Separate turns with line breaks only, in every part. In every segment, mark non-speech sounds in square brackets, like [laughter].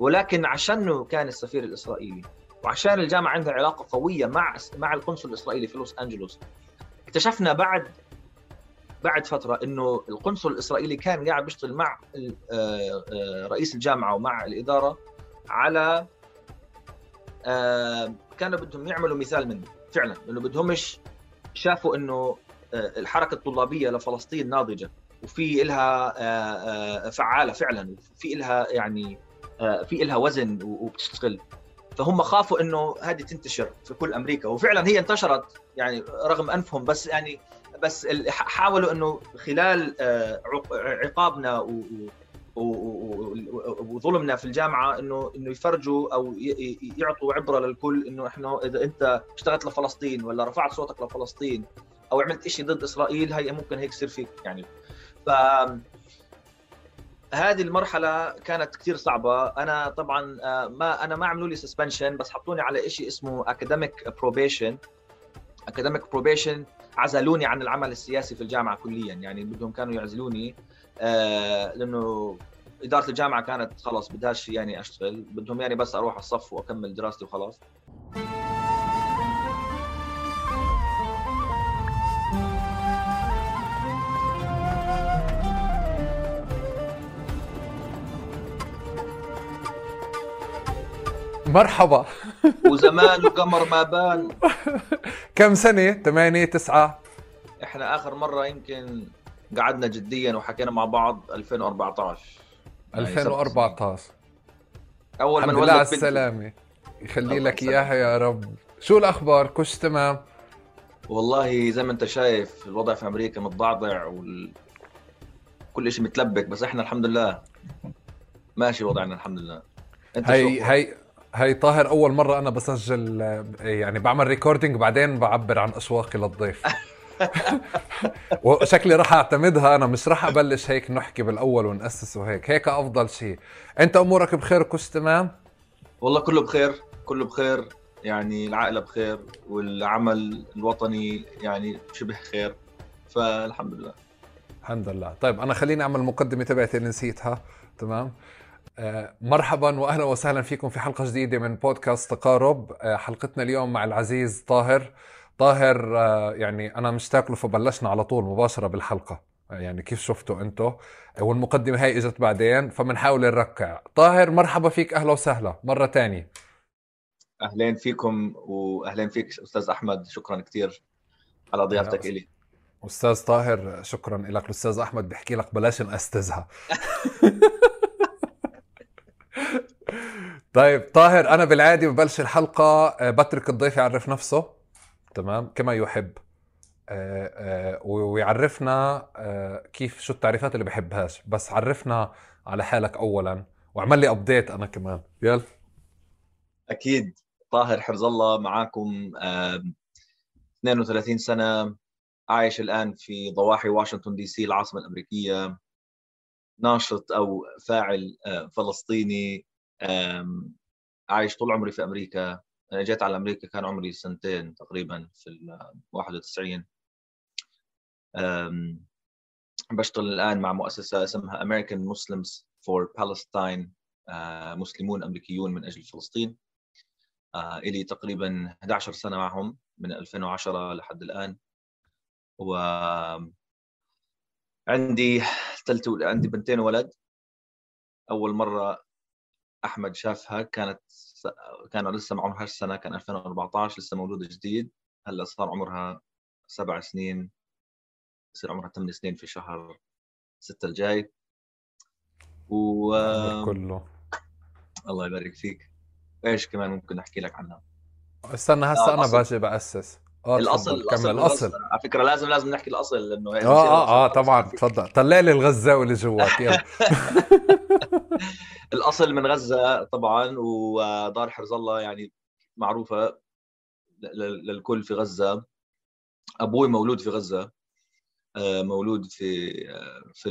ولكن عشانه كان السفير الإسرائيلي وعشان الجامعة عندها علاقة قوية مع مع القنصل الإسرائيلي في لوس أنجلوس اكتشفنا بعد بعد فترة إنه القنصل الإسرائيلي كان قاعد بيشتغل مع آه، آه، رئيس الجامعة ومع الإدارة على آه، كانوا بدهم يعملوا مثال منه فعلا إنه بدهمش شافوا إنه الحركة الطلابية لفلسطين ناضجة وفي لها فعالة فعلا وفي لها يعني في لها وزن وبتشتغل. فهم خافوا إنه هذه تنتشر في كل أمريكا. وفعلا هي انتشرت يعني رغم أنفهم بس يعني بس حاولوا إنه خلال آه، عقابنا وظلمنا في الجامعة إنه إنه يفرجوا أو يعطوا عبرة للكل إنه إحنا إذا أنت اشتغلت لفلسطين ولا رفعت صوتك لفلسطين أو عملت شيء ضد إسرائيل هي ممكن هيك يصير فيك يعني. ف هذه المرحلة كانت كثير صعبة، أنا طبعا آه، ما أنا ما عملوا لي suspension بس حطوني على شيء اسمه academic probation academic probation عزلوني عن العمل السياسي في الجامعة كليا. يعني بدهم كانوا يعزلوني آه لأنه إدارة الجامعة كانت خلص بدهاش يعني أشتغل. بدهم يعني بس أروح الصف وأكمل دراستي وخلاص.
مرحبا.
وزمان وقمر ما بان. [laughs]
كم سنة؟ ثمانية تسعة؟
إحنا آخر مرة يمكن قعدنا جديا وحكينا مع بعض 2014
2014
أول
ما لله على السلامة. يخلي لك إياها يا رب. شو الأخبار؟ كش تمام؟
والله زي ما أنت شايف الوضع في أمريكا متضعضع وال... كل شيء متلبك بس إحنا الحمد لله ماشي وضعنا الحمد لله.
أنت هي هي هي طاهر أول مرة أنا بسجل يعني بعمل recording بعدين بعبر عن اشواقي للضيف. [laughs] وشكلي راح أعتمدها أنا مش راح أبلش هيك نحكي بالأول ونأسس وهيك. هيك أفضل شيء أنت أمورك بخير كوش تمام؟
والله كله بخير كله بخير. يعني العائلة بخير والعمل الوطني يعني شبه خير. فالحمد لله.
الحمد لله. طيب أنا خليني أعمل المقدمه تبعتي اللي نسيتها. تمام؟ آه، مرحبا واهلا وسهلا فيكم في حلقة جديدة من بودكاست تقارب. آه، حلقتنا اليوم مع العزيز طاهر. طاهر آه، يعني أنا مشتاق له فبلشنا على طول مباشرة بالحلقة. يعني كيف شفتوا أنتم والمقدمة هاي إجت بعدين فبنحاول نركع. طاهر مرحبا فيك أهلا وسهلا. مرة تانية.
أهلين فيكم وأهلين فيك أستاذ أحمد. شكرا كثير على ضيافتك إلي.
أستاذ طاهر شكرا لك الاستاذ أحمد بحكي لك بلاش نأستذها [laughs] [laughs] طيب طاهر أنا بالعادي ببلش الحلقة آه، بترك الضيف يعرف نفسه. تمام؟ كما يحب. آه، آه، ويعرفنا كيف شو التعريفات اللي بحبهاش. بس عرفنا على حالك اولا واعمل لي ابديت أنا كمان. يلا.
أكيد. طاهر حرز الله معاكم 32 سنة عايش الآن في ضواحي واشنطن دي سي العاصمة الأمريكية. ناشط أو فاعل فلسطيني عايش طول عمري في أمريكا. أنا جيت على أمريكا كان عمري سنتين تقريبا في ال 91 بشتغل الآن مع مؤسسة اسمها American Muslims for Palestine مسلمون أمريكيون من أجل فلسطين. إلي تقريبا 11 سنة معهم من 2010 لحد الآن. و عندي ثلاث عندي بنتين وولد أول مرة أحمد شافها كانت كان لسه عمرها سنه كان 2014 لسه مولوده جديد. هلأ صار عمرها سبع سنين يصير عمرها ثمان سنين في شهر ستة الجاي. و
كله.
الله يبارك فيك. إيش كمان ممكن أحكي لك عنها؟
استنى هسه أنا باجي بأسس.
آه الاصل الأصل, الأصل. على فكرة لازم لازم نحكي الأصل لأنه
آه آه آه طبعا تفضل. طلع لي الغزاوي اللي جواك يلا. [laughs] [laughs]
الأصل من غزة طبعا ودار حرز الله يعني معروفة للكل في غزة. أبوي مولود في غزة آه، مولود في آه، في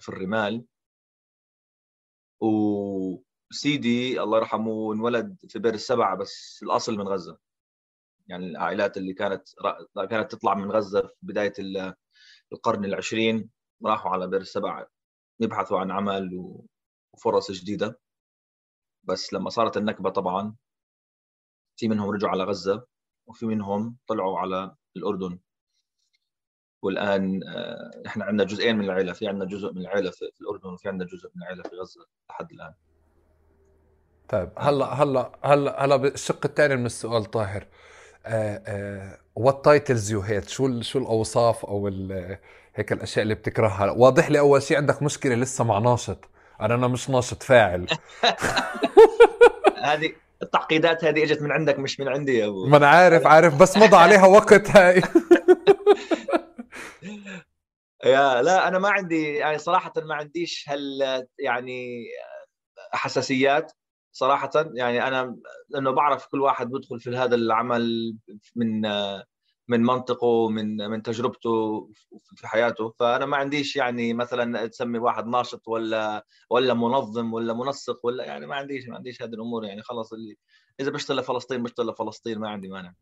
في الرمال. وسيدي الله يرحمه انولد في بئر السبع بس الأصل من غزة. يعني العائلات اللي كانت كانت تطلع من غزة في بداية القرن العشرين راحوا على بئر السبع يبحثوا عن عمل وفرص جديدة. بس لما صارت النكبة طبعا في منهم رجعوا على غزة وفي منهم طلعوا على الأردن. والآن آه، إحنا عندنا جزئين من العيلة في عندنا جزء من العيلة في الأردن وفي عندنا جزء من العيلة في غزة لحد الآن.
طيب هلا هلا هلا هلا بالشق الثاني من السؤال طاهر. what titles you hate شو شو الأوصاف أو هيك الأشياء اللي بتكرهها؟ واضح لي أول شيء عندك مشكلة لسه مع ناشط. أنا أنا مش ناشط فاعل. [laughs]
هذه التعقيدات هذه إجت من عندك مش من عندي يا أبو.
ما أنا عارف عارف بس مضى عليها وقت هاي. [laughs]
يا لا أنا ما عندي يعني صراحة ما عنديش هال يعني حساسيات. صراحة يعني أنا لأنه بعرف كل واحد بيدخل في هذا العمل من من منطقه من من تجربته في حياته فأنا ما عنديش يعني مثلا تسمي واحد ناشط ولا ولا منظم ولا منسق ولا يعني ما عنديش ما عنديش هذه الأمور يعني خلص اللي إذا بشتغل لفلسطين بشتغل لفلسطين ما عندي مانع.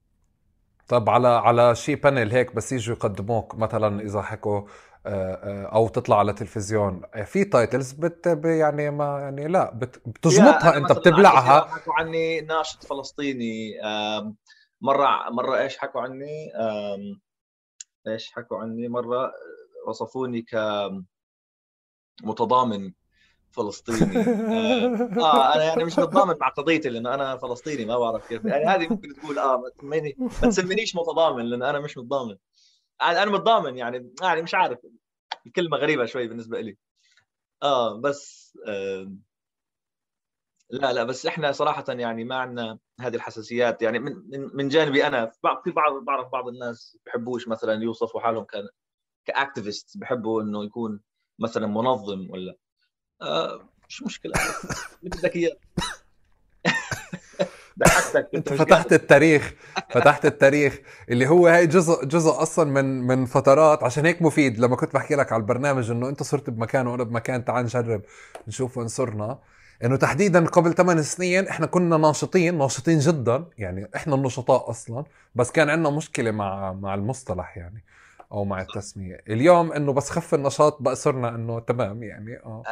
طب على على شيء panel هيك بس يجوا يقدموك مثلا إذا حكوا أو تطلع على تلفزيون. في titles بت يعني ما يعني لا بتجمطها أنت بتبلعها.
حكوا عني ناشط فلسطيني. مرة مرة إيش حكوا عني؟ إيش حكوا عني؟ مرة وصفوني ك متضامن فلسطيني. آه, آه أنا يعني مش متضامن مع قضيتي لأنه أنا فلسطيني ما بعرف كيف. يعني هذه ممكن تقول آه ما تسميني ما تسمينيش متضامن لأن أنا مش متضامن. أنا متضامن يعني يعني مش عارف. الكلمة غريبة شوي بالنسبة لي آه بس آه لا لا بس إحنا صراحة يعني ما عندنا هذه الحساسيات. يعني من من جانبي أنا في بعض بعرف بعض الناس بحبوش مثلا يوصفوا حالهم كاكتيفيست بحبوا إنه يكون مثلا منظم ولا آه مش مشكلة. اللي بدك اياه
ضحكتك انت فتحت التاريخ [laughs] فتحت التاريخ اللي هو هاي جزء جزء أصلا من من فترات عشان هيك مفيد. لما كنت بحكي لك على البرنامج إنه أنت صرت بمكان وأنا بمكان تعال نجرب نشوف وين صرنا. إنه تحديدا قبل ثمان سنين إحنا كنا ناشطين ناشطين جدا يعني إحنا النشطاء أصلا بس كان عندنا مشكلة مع مع المصطلح يعني. أو مع التسمية. اليوم إنه بس خف النشاط بقى صرنا إنه تمام يعني آه.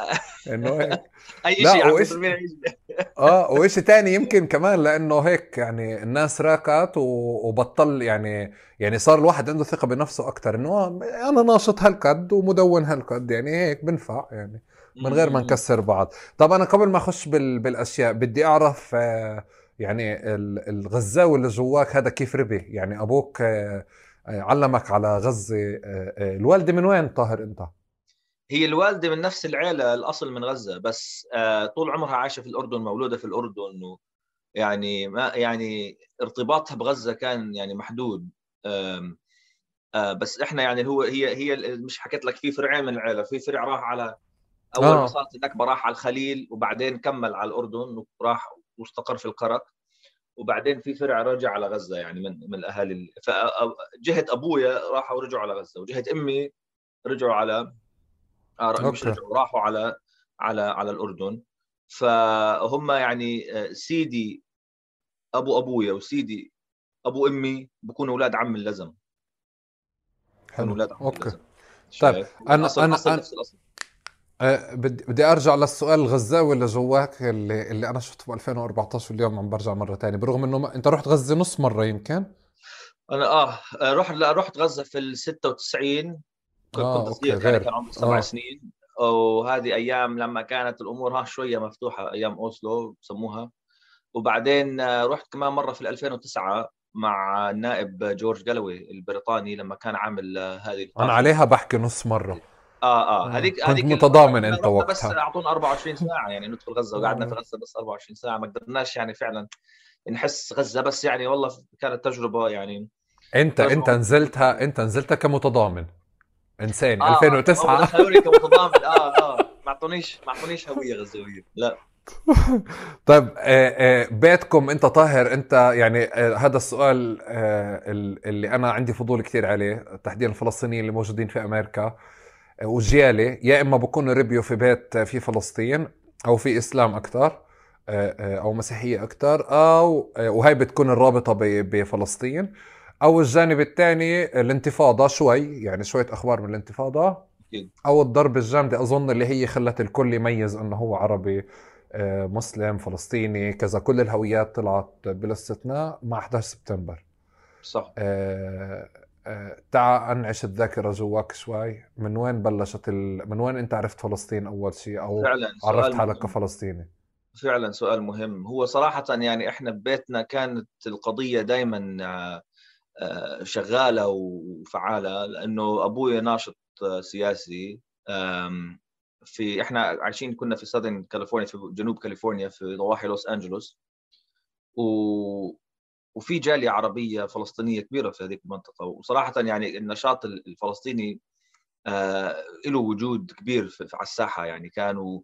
إنه هيك. [laughs]
أي شيء وإش... [laughs]
آه وشيء ثاني يمكن كمان لإنه هيك يعني الناس راكت وبطل يعني يعني صار الواحد عنده ثقة بنفسه أكثر إنه آه أنا ناشط هالقد ومدون هالقد يعني هيك بنفع يعني من غير ما نكسر بعض. طب أنا قبل ما أخش بال... بالأشياء بدي أعرف آه يعني الغزاوي اللي جواك هذا كيف ربي؟ يعني أبوك آه علمك على غزة آه، آه، الوالدة من وين طاهر أنت؟
هي الوالدة من نفس العيلة الأصل من غزة بس آه، طول عمرها عايشة في الأردن مولودة في الأردن يعني ما يعني ارتباطها بغزة كان يعني محدود. بس إحنا يعني هو هي هي مش حكيت لك في فرعين من العيلة في فرع راح على أول ما صارت النكبه راح على الخليل وبعدين كمل على الأردن وراح واستقر في القرق وبعدين في فرع رجع على غزة يعني من من الأهالي فجهه أبويا راحوا ورجعوا على غزة وجهة أمي رجعوا على آه مش رجعوا راحوا على على على الأردن. فهم يعني آه، سيدي أبو أبويا وسيدي أبو أمي بكونوا أولاد عم اللزم.
حلو. أولاد عم أوكي. اللزم. طيب أنا أصل أنا, أصل أنا أه بدي بدي أرجع للسؤال الغزاوي اللي جواك اللي, اللي أنا شفته ب 2014 واليوم عم برجع مرة ثانية برغم إنه ما... أنت رحت غزة نص مرة يمكن؟
أنا آه رحت لا رحت غزة في ال 96 كنت آه كنت صغير يعني كان عمري سبع آه. سنين. وهذه أيام لما كانت الأمور ها شوية مفتوحة أيام أوسلو بسموها. وبعدين آه، رحت كمان مرة في 2009 مع النائب جورج جلوي البريطاني لما كان عامل آه، هذه
أنا عليها بحكي نص مرة.
آه آه. هذيك
هذيك متضامن أنت وقتها
بس أعطونا 24 ساعة يعني ندخل غزة وقعدنا في غزة بس 24 ساعة ما قدرناش يعني فعلا نحس غزة بس يعني والله كانت تجربة يعني
انت تجربة. أنت نزلتها أنت نزلتها كمتضامن. انساني آه 2009
دخلوني كمتضامن. آه آه. ما اعطونيش ما أعطونيش هوية غزاويه لا. [laughs]
طيب آه، آه، بيتكم. أنت طاهر. أنت يعني آه، هذا السؤال اللي أنا عندي فضول كثير عليه تحديدا الفلسطينيين اللي موجودين في أمريكا. وجيالي يا إما بكونوا ربيوا في بيت في فلسطين أو في إسلام أكثر أو مسيحية أكثر أو وهي بتكون الرابطة بفلسطين. أو الجانب الثاني الانتفاضة شوي يعني شوية أخبار من الانتفاضة. أو الضرب الجامدة أظن اللي هي خلت الكل يميز إنه هو عربي آه، مسلم فلسطيني كذا. كل الهويات طلعت بلا استثناء مع 11 سبتمبر.
صح.
آه، آه، تعا انعش الذاكره جواك شوي. من وين بلشت ال... من وين أنت عرفت فلسطين أول شيء أو
فعلا
عرفت حالك كفلسطيني؟
فعلا سؤال مهم. هو صراحة يعني إحنا ببيتنا كانت القضية دائما شغالة وفعالة لأنه أبوي ناشط سياسي. في إحنا عايشين كنا في سادن كاليفورنيا في جنوب كاليفورنيا في ضواحي لوس أنجلوس. و... وفي جالية عربية فلسطينية كبيرة في هذه المنطقة. وصراحة يعني النشاط الفلسطيني آه له وجود كبير في... على الساحة يعني. كانوا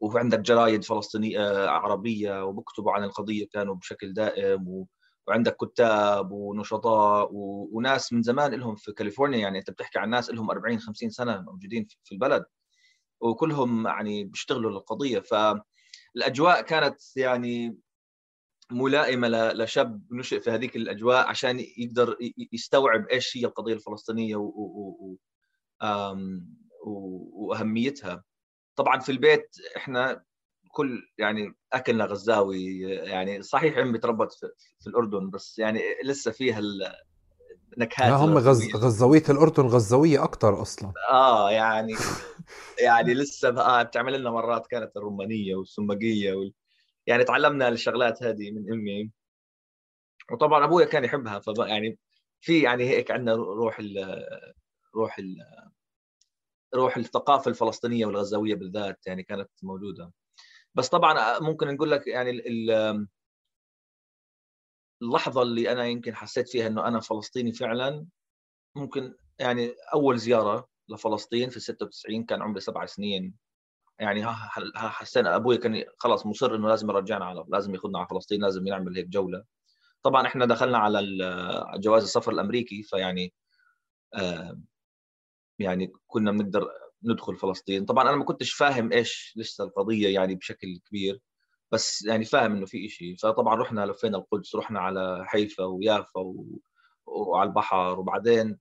وعندك جرايد فلسطينية آه، عربية وبكتبوا عن القضية كانوا بشكل دائم و... وعندك كتاب ونشطاء و... وناس من زمان لهم في كاليفورنيا يعني. أنت بتحكي عن ناس لهم 40 50 سنة موجودين في البلد. وكلهم يعني بيشتغلوا للقضية. فالأجواء كانت يعني ملائمة لشاب نشئ في هذيك الأجواء عشان يقدر يستوعب إيش هي القضية الفلسطينية و... و... و... وأهميتها. طبعا في البيت إحنا كل يعني أكلنا غزاوي يعني صحيح عمي تربت في, في الأردن بس يعني لسه فيها
نكهات هم غز... غزاوية الأردن غزاوية أكثر أصلا.
آه يعني [laughs] يعني لسه بقى بتعمل لنا مرات كانت الرومانية والسمقيه وال... يعني تعلمنا الشغلات هذه من أمي. وطبعا أبويا كان يحبها فبقى يعني في يعني هيك عندنا روح ال روح ال روح الثقافة الفلسطينية والغزاويه بالذات يعني كانت موجودة. بس طبعا ممكن نقول لك يعني اللحظة اللي أنا يمكن حسيت فيها إنه أنا فلسطيني فعلا ممكن يعني أول زيارة لفلسطين في 96 كان عمري سبع سنين. يعني ها حسينا أبوي كان خلاص مصر إنه لازم يرجعنا على لازم ياخذنا على فلسطين لازم يعمل هيك جولة. طبعا إحنا دخلنا على جواز السفر الأمريكي فيعني آه يعني كنا بنقدر ندخل فلسطين. طبعا أنا ما كنتش فاهم إيش لسه القضية يعني بشكل كبير بس يعني فاهم إنه في شيء فطبعا رحنا لفينا القدس رحنا على حيفا ويافا و... وعلى البحر. وبعدين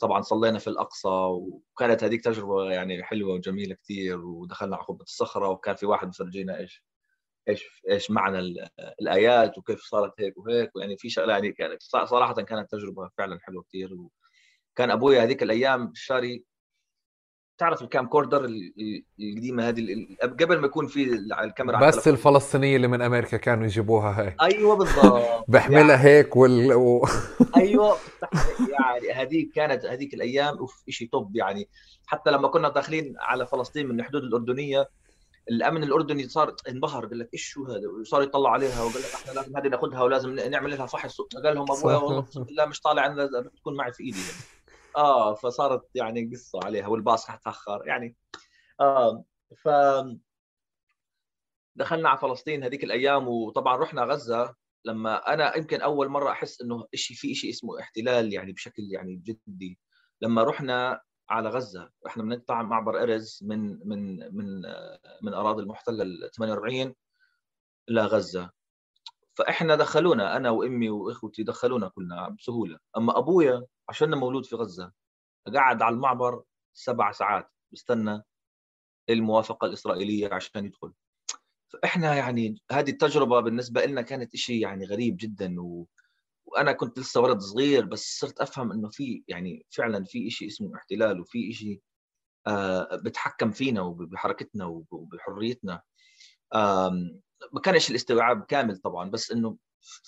طبعا صلينا في الأقصى وكانت هذيك تجربة يعني حلوة وجميلة كثير ودخلنا على قبه الصخرة وكان في واحد بفرجينا إيش إيش إيش معنى الآيات وكيف صارت هيك وهيك ويعني في شغلة يعني صراحة كانت تجربة فعلا حلوة كثير وكان أبوي هذيك الأيام شاري تعرف الكام كوردر القديمة هذه قبل ما يكون في الكاميرا
بس الفلسطينية اللي من أمريكا كانوا يجيبوها هاي.
أيوه بالضبط. [laughs]
بحملها يعني... هيك وال و... [laughs]
أيوه يعني هذيك كانت هذيك الأيام أوف شيء توب يعني حتى لما كنا داخلين على فلسطين من الحدود الأردنية الأمن الأردني صار انبهر قال لك إيش شو هذا؟ وصار يطلع عليها وقال لك إحنا لازم هذه ناخذها ولازم نعمل لها فحص. قال لهم أبويا والله بالله مش طالع عندنا بتكون معي في إيدي يعني. آه فصارت يعني قصة عليها والباص تأخر يعني آه ف دخلنا على فلسطين هذيك الأيام وطبعا رحنا غزة لما أنا يمكن أول مرة أحس إنه شيء في شيء اسمه احتلال يعني بشكل يعني جدي. لما رحنا على غزة إحنا بنقطع معبر إرز من من من من أراضي المحتلة ال 48 لغزه فإحنا دخلونا أنا وأمي وإخوتي دخلونا كلنا بسهولة. أما أبويا عشان مولود في غزة. قعد على المعبر سبع ساعات. بستنى الموافقة الإسرائيلية عشان يدخل. فإحنا يعني هذه التجربة بالنسبة لنا كانت شيء يعني غريب جدا و... وأنا كنت لسه ولد صغير بس صرت أفهم إنه في يعني فعلا في شيء اسمه احتلال وفي شيء آه بتحكم فينا وبحركتنا وبحريتنا. ما كانش الاستيعاب كامل طبعا بس إنه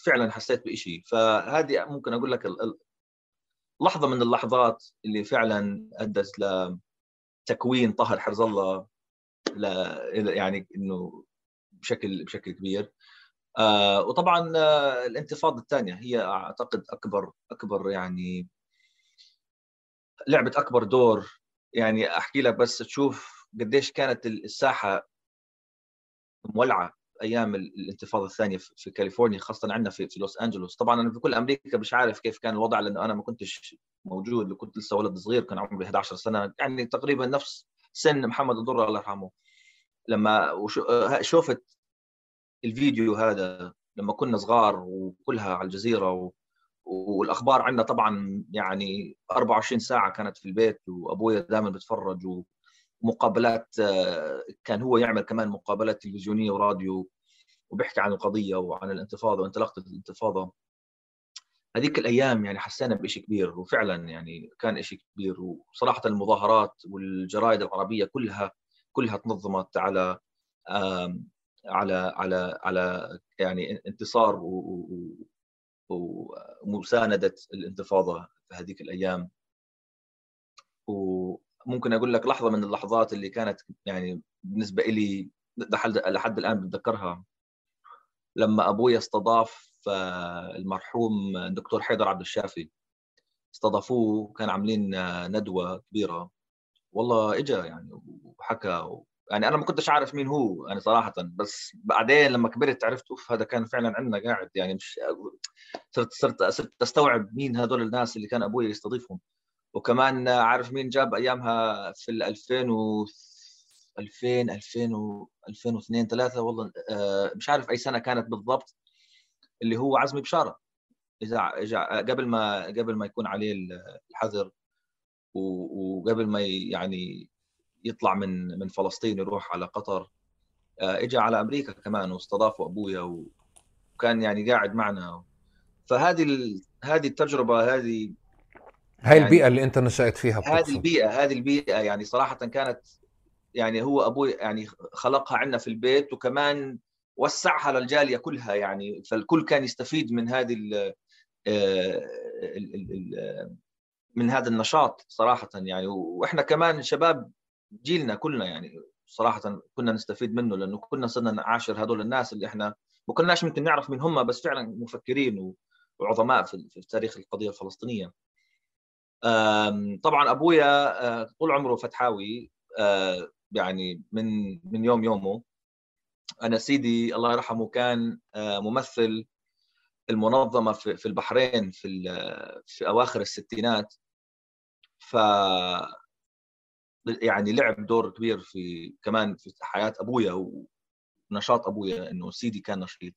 فعلا حسيت بشيء فهذه ممكن أقول لك لحظة من اللحظات اللي فعلا أدت لتكوين طهر حرز الله ل يعني إنه بشكل بشكل كبير. آه وطبعا آه الانتفاضة الثانية هي أعتقد أكبر أكبر يعني لعبت أكبر دور. يعني أحكي لك بس تشوف قديش كانت الساحة مولعة. أيام الانتفاضة الثانية في كاليفورنيا خاصة عندنا في, في لوس أنجلوس. طبعا أنا في كل أمريكا مش عارف كيف كان الوضع لأنه أنا ما كنتش موجود كنت لسه ولد صغير كان عمري 11 سنة. يعني تقريبا نفس سن محمد الضر الله يرحمه. لما شفت الفيديو هذا لما كنا صغار وكلها على الجزيرة و... والأخبار عندنا طبعا يعني 24 ساعة كانت في البيت وأبويا دائما بتفرج و... مقابلات كان هو يعمل كمان مقابلات تلفزيونية وراديو وبيحكي عن القضية وعن الانتفاضة وانطلاقة الانتفاضة. هذيك الأيام يعني حسينا بشيء كبير وفعلا يعني كان شيء كبير. وصراحة المظاهرات والجرائد العربية كلها كلها تنظمت على على على على يعني انتصار ومساندة الانتفاضة في هذيك الأيام. وممكن أقول لك لحظة من اللحظات اللي كانت يعني بالنسبة لي لحد لحد الآن بتذكرها. لما أبوي استضاف آه، المرحوم الدكتور حيدر عبد الشافي. استضافوه كان عاملين آه، ندوة كبيرة. والله اجى يعني وحكى يعني أنا ما كنتش عارف مين هو يعني صراحة بس بعدين لما كبرت عرفت أوف هذا كان فعلا عندنا قاعد يعني مش صرت صرت صرت أستوعب مين هذول الناس اللي كان أبوي يستضيفهم. وكمان عارف مين جاب أيامها في ال 2000 و 2000 2000 و 2002 3 والله آه، مش عارف أي سنة كانت بالضبط اللي هو عزمي بشارة إذا قبل ما قبل ما يكون عليه الحظر وقبل ما يعني يطلع من من فلسطين يروح على قطر آه، اجى على أمريكا كمان واستضافوا أبويا وكان يعني قاعد معنا فهذه. هذه التجربة هذه
هاي يعني البيئة اللي أنت نشأت فيها
هذه البيئة هذه البيئة يعني صراحة كانت يعني هو أبوي يعني خلقها عندنا في البيت وكمان وسعها للجالية كلها يعني. فالكل كان يستفيد من هذه ال آه، من هذا النشاط صراحة يعني. وإحنا كمان شباب جيلنا كلنا يعني صراحة كنا نستفيد منه لأنه كنا صرنا نعاشر هذول الناس اللي إحنا ما كناش ممكن نعرف مين هم بس فعلا مفكرين وعظماء في تاريخ القضية الفلسطينية. طبعا أبويا آه، طول عمره فتحاوي آه، يعني من من يوم يومه. أنا سيدي الله يرحمه كان آه، ممثل المنظمة في البحرين في في أواخر الستينات. ف يعني لعب دور كبير في كمان في حياة أبويا ونشاط أبويا إنه سيدي كان نشيط.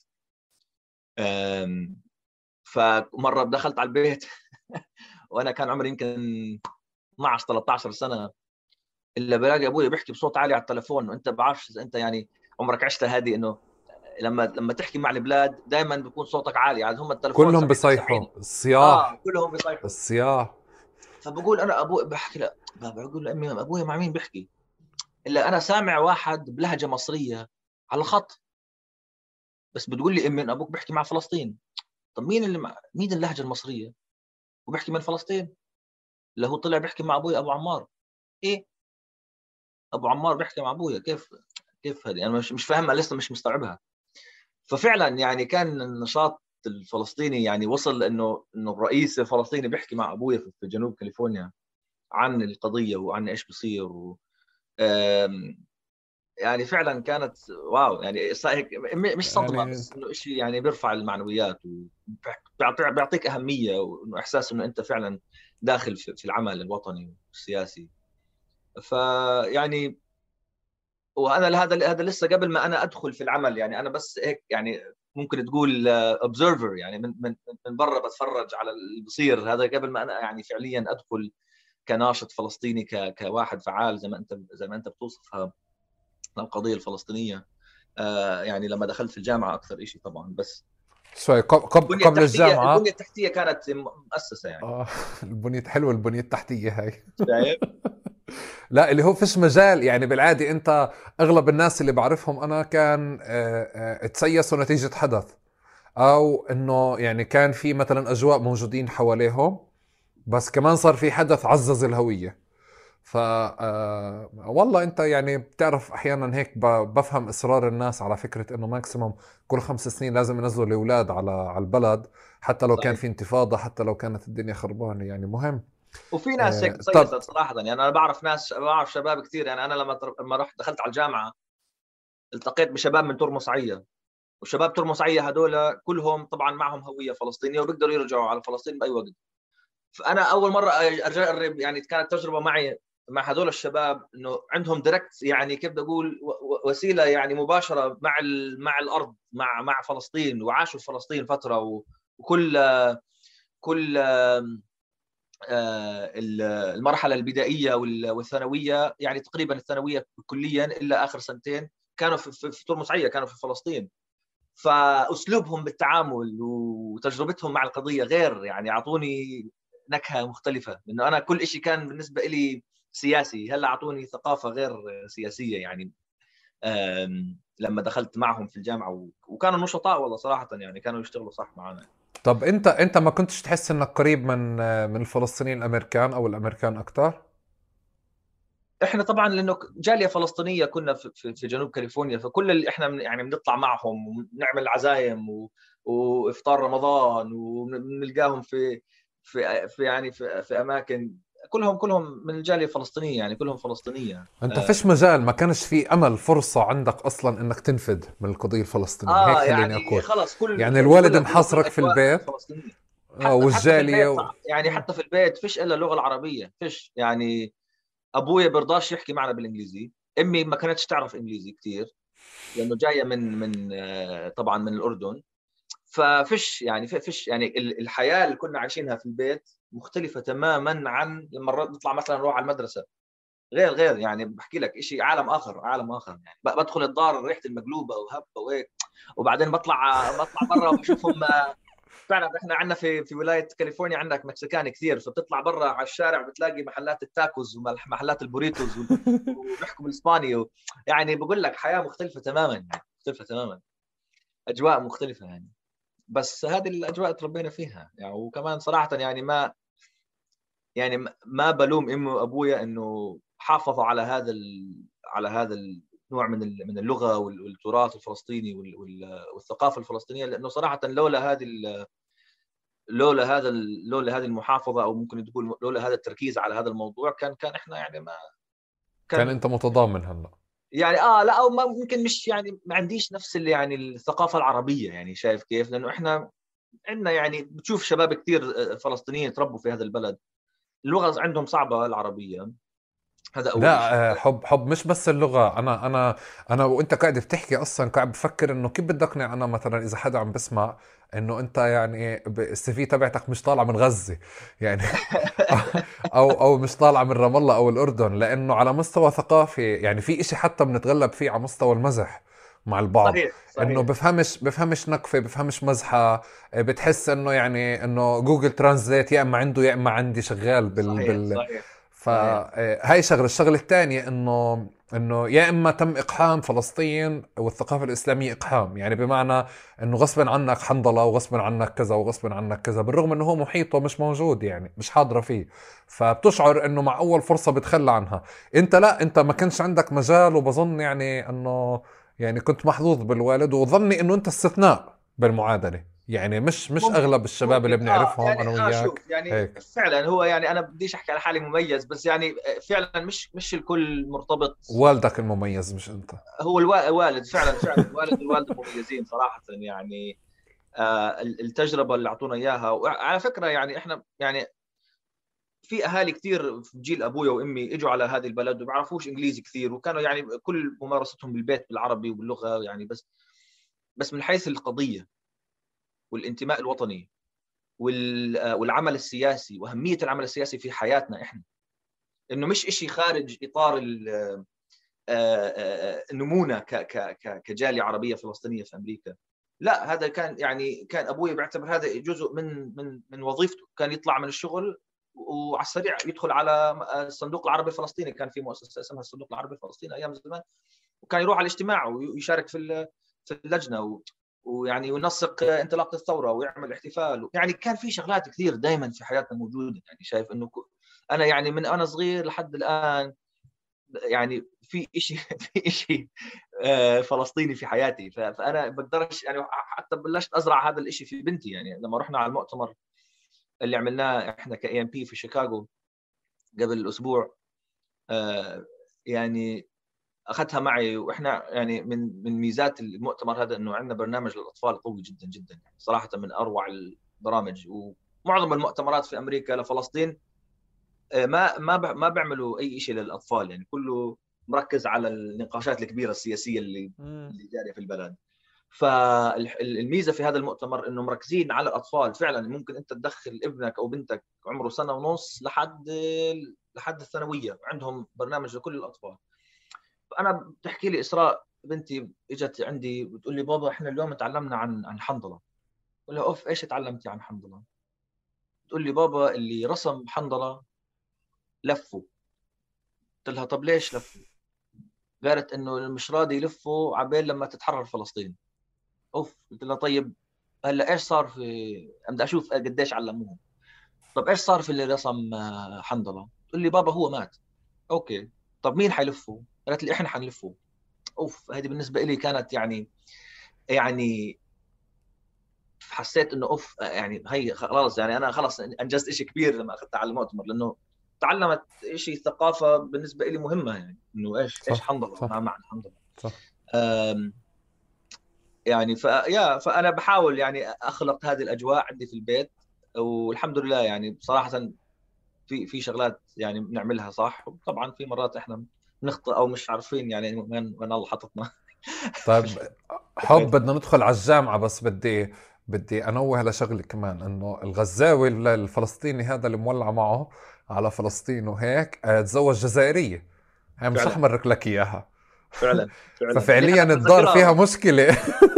فمرة دخلت على البيت. [laughs] وأنا كان عمري يمكن 12 13 سنة إلا بلاقي أبوي بيحكي بصوت عالي على التليفون وانت بعرفش أنت يعني عمرك عشت هذه إنه لما لما تحكي مع البلاد دائما بيكون صوتك عالي يعني هم
التليفون كلهم بيصيحوا. الصياح. آه
كلهم بيصيحوا.
الصياح.
فبقول أنا أبوي بحكي لا بقول لامي أبوي مع مين بيحكي؟ إلا أنا سامع واحد بلهجة مصرية على الخط. بس بتقول لي أمي أبوك بيحكي مع فلسطين. طب مين اللي مع... مين اللهجة المصرية؟ وبيحكي من فلسطين. اللي هو طلع بيحكي مع أبوي أبو عمار. إيه؟ أبو عمار بيحكي مع ابويا كيف كيف هذه؟ أنا مش مش فاهمها لسه مش مستوعبها. ففعلا يعني كان النشاط الفلسطيني يعني وصل انه إنه الرئيس الفلسطيني بيحكي مع ابويا في جنوب كاليفورنيا عن القضية وعن إيش بصير و يعني فعلا كانت واو يعني مش صدمة يعني... بس إنه شيء يعني بيرفع المعنويات وبيعطيك أهمية وإنه إحساس إنه أنت فعلا داخل في العمل الوطني والسياسي. فيعني وأنا هذا هذا لسه قبل ما أنا أدخل في العمل يعني أنا بس هيك يعني ممكن تقول اوبزرفر يعني من من من برا بتفرج على اللي بصير هذا قبل ما أنا يعني فعليا أدخل كناشط فلسطيني كواحد فعال زي ما أنت زي ما أنت بتوصفها. القضية الفلسطينية آه يعني لما دخلت في الجامعة أكثر شيء طبعا بس
سوري قبل قبل الجامعة.
البنية التحتية كانت مؤسسة يعني.
آه [laughs] البنية حلوة البنية التحتية هاي. شايف؟ [laughs] لا اللي هو فيش مجال يعني بالعادي أنت أغلب الناس اللي بعرفهم أنا كان آه، آه، تسيسوا نتيجة حدث. أو إنه يعني كان في مثلا أجواء موجودين حواليهم بس كمان صار في حدث عزز الهوية. ف آه والله انت يعني بتعرف أحيانا هيك بفهم اصرار الناس على فكرة انه ماكسيموم كل خمس سنين لازم ينزلوا الأولاد على على البلد حتى لو. كان في انتفاضة حتى لو كانت الدنيا خربانة يعني مهم
وفي ناس هيك صيصت صراحة يعني أنا بعرف ناس بعرف شباب كثير يعني أنا لما لما رحت دخلت على الجامعة التقيت بشباب من ترمس عيه وشباب ترمس عيه هذول كلهم طبعا معهم هوية فلسطينية وبيقدروا يرجعوا على فلسطين بأي وقت فأنا أول مرة اجرب يعني كانت تجربة معي مع هذول الشباب إنه عندهم ديركت يعني كيف بدي أقول وسيلة يعني مباشرة مع مع الأرض مع مع فلسطين وعاشوا في فلسطين فترة وكل كل المرحلة البدائية والثانوية يعني تقريبا الثانوية كليا إلا آخر سنتين كانوا في ترمس عيه كانوا في فلسطين. فأسلوبهم بالتعامل وتجربتهم مع القضية غير يعني أعطوني نكهة مختلفة لأنه أنا كل شيء كان بالنسبة لي سياسي. هلا أعطوني ثقافة غير سياسية يعني. لما دخلت معهم في الجامعة وكانوا نشطاء والله صراحة يعني كانوا يشتغلوا صح معنا
طب أنت أنت ما كنتش تحس إنك قريب من من الفلسطينيين الأمريكان أو الأمريكان أكثر؟
إحنا طبعا لأنه جالية فلسطينية كنا في, في جنوب كاليفورنيا فكل اللي إحنا يعني بنطلع معهم ونعمل عزايم و... وإفطار رمضان ونلقاهم في في في يعني في, في أماكن كلهم كلهم من الجالية الفلسطينية يعني كلهم فلسطينية.
أنت آه. فيش مجال ما كانش في أمل فرصة عندك أصلا إنك تنفذ من القضية الفلسطينية.
آه هيك خليني يعني أقول.
خلص كل يعني الوالد محاصرك في البيت.
آه والجالية و... يعني حتى في البيت فيش إلا اللغة العربية فيش. يعني أبويا برضاش يحكي معنا بالإنجليزي. أمي ما كانتش تعرف إنجليزي كثير لأنه جاية من من آه، طبعا من الأردن. ففش يعني فيش يعني الحياة اللي كنا عايشينها في البيت مختلفة تماما عن لما نطلع مثلا نروح على المدرسة. غير غير يعني بحكي لك شيء عالم آخر عالم آخر يعني. بدخل الدار ريحة المقلوبة وهبة وهيك. وبعدين بطلع بطلع برا وبشوفهم فعلا إحنا عندنا في في ولاية كاليفورنيا عندك مكسيكان كثير. فبتطلع برا على الشارع بتلاقي محلات التاكوز ومحلات البوريتوز وبيحكوا بالإسباني يعني بقول لك حياة مختلفة تماما يعني مختلفة تماما. أجواء مختلفة يعني. بس هذه الأجواء تربينا فيها يعني. وكمان صراحة يعني ما يعني ما بلوم امي وابويا إنه حافظوا على هذا ال... على هذا النوع من من اللغة والتراث الفلسطيني والثقافة الفلسطينية لأنه صراحة لولا هذه لولا هذا لولا هذه المحافظة أو ممكن تقول لولا هذا التركيز على هذا الموضوع كان كان إحنا يعني ما
كان, كان أنت متضامن هلا.
يعني آه لا أو ممكن مش يعني ما عنديش نفس اللي يعني الثقافة العربية يعني شايف كيف؟ لأنه إحنا عندنا يعني بتشوف شباب كثير فلسطينيين تربوا في هذا البلد. اللغة عندهم صعبة العربية.
هذا أول لا شيء. آه، حب حب مش بس اللغة. أنا أنا أنا وأنت قاعد بتحكي أصلا قاعد بفكر إنه كيف بدي اقنع أنا مثلا إذا حدا عم بسمع إنه أنت يعني السي في تبعتك مش طالعه من غزة يعني [laughs] أو أو مش طالعه من رام الله أو الأردن لأنه على مستوى ثقافي يعني في إشي حتى بنتغلب فيه على مستوى المزح. مع البعض صحيح. صحيح. انه بفهمش بفهمش نكفه بفهمش مزحة بتحس إنه يعني إنه جوجل ترانزليت يا إما عنده يا إما عندي شغال بال صحيح. بال صحيح. فهاي شغلة الشغلة الثانية إنه إنه يا إما تم إقحام فلسطين والثقافة الإسلامية إقحام يعني بمعنى إنه غصبا عنك حنظلة وغصبا عنك كذا وغصبا عنك كذا بالرغم إنه هو محيطه مش موجود يعني مش حاضرة فيه فبتشعر إنه مع اول فرصة بتخلى عنها أنت لا أنت ما كانش عندك مجال وبظن يعني إنه يعني كنت محظوظ بالوالد وظني إنه أنت استثناء بالمعادلة. يعني مش مش ممكن. أغلب الشباب اللي بنعرفهم آه يعني أنا وياك. آه شوف
يعني هيك. فعلا هو يعني أنا بديش أحكي على حالي مميز بس يعني فعلا مش مش الكل مرتبط.
والدك المميز مش أنت.
هو الوالد فعلا فعلا. الوالد والوالده مميزين صراحة يعني آه التجربة اللي أعطونا إياها. وعلى فكرة يعني إحنا يعني في أهالي كثير في جيل أبويا وأمي إجوا على هذه البلد وما بيعرفوش إنجليزي كثير وكانوا يعني كل ممارستهم بالبيت بالعربي وباللغة يعني بس بس من حيث القضية والانتماء الوطني والعمل السياسي وأهمية العمل السياسي في حياتنا إحنا. إنه مش شيء خارج إطار النمونه كجالية عربية فلسطينية في أمريكا. لا هذا كان يعني كان أبوي بيعتبر هذا جزء من من من وظيفته. كان يطلع من الشغل وعلى السريع يدخل على الصندوق العربي الفلسطيني. كان في مؤسسة اسمها الصندوق العربي الفلسطيني أيام زمان. وكان يروح على الاجتماع ويشارك في في اللجنة ويعني ينسق انطلاقه الثورة ويعمل احتفال. يعني كان في شغلات كثير دائما في حياتنا موجودة. يعني شايف إنه أنا يعني من أنا صغير لحد الآن يعني في شيء [laughs] في شيء آه، فلسطيني في حياتي. فأنا بقدرش يعني حتى بلشت أزرع هذا الشيء في بنتي. يعني لما رحنا على المؤتمر اللي عملناه إحنا كـ AMP في شيكاغو قبل أسبوع آه، يعني أخذتها معي وإحنا يعني من من ميزات المؤتمر هذا إنه عندنا برنامج للأطفال قوي جدا جدا يعني صراحة من أروع البرامج. ومعظم المؤتمرات في أمريكا لفلسطين آه، ما ما ما بيعملوا أي شيء للأطفال يعني كله مركز على النقاشات الكبيرة السياسية اللي اللي جارية في البلد. فالميزه في هذا المؤتمر إنه مركزين على الأطفال. فعلا ممكن أنت تدخل ابنك أو بنتك عمره سنة ونص لحد لحد الثانوية عندهم برنامج لكل الأطفال. فانا بتحكي لي إسراء بنتي إجت عندي بتقول لي بابا إحنا اليوم تعلمنا عن عن حنظلة. بقول لها أوف إيش تعلمتي عن حنظلة؟ تقول لي بابا اللي رسم حنظلة لفوا قلت لها طب ليش لفوا قالت إنه مش راضي يلفوا عبين لما تتحرر فلسطين. أوف قلت لها طيب هلأ إيش صار في بدي أشوف قديش علموهم. طب إيش صار في اللي رسم آه، حنظلة؟ تقول لي بابا هو مات. أوكي. طب مين حيلفه؟ قالت لي إحنا حنلفه. أوف هذه بالنسبة لي كانت يعني يعني حسيت إنه أوف يعني هي خلاص يعني أنا خلاص أنجزت شيء كبير لما اخذتها على المؤتمر لأنه تعلمت شيء ثقافة بالنسبة لي مهمة يعني إنه إيش صح. إيش حنظله ما معنى حنظلة؟ صح. يعني فيا فأنا بحاول يعني أخلق هذه الأجواء عندي في البيت والحمد لله يعني بصراحه في في شغلات يعني بنعملها صح وطبعا في مرات إحنا بنخطئ أو مش عارفين يعني وين وين الله حطتنا.
طيب [laughs] حب بدنا ندخل على الجامعة بس بدي بدي أنوه لشغله كمان إنه الغزاوي الفلسطيني هذا اللي مولع معه على فلسطين وهيك آه، تزوج جزائرية. هي مش رح مرك لك إياها.
فعلا [laughs] فعلا.
ففعليا الدار فيها مشكلة. [laughs]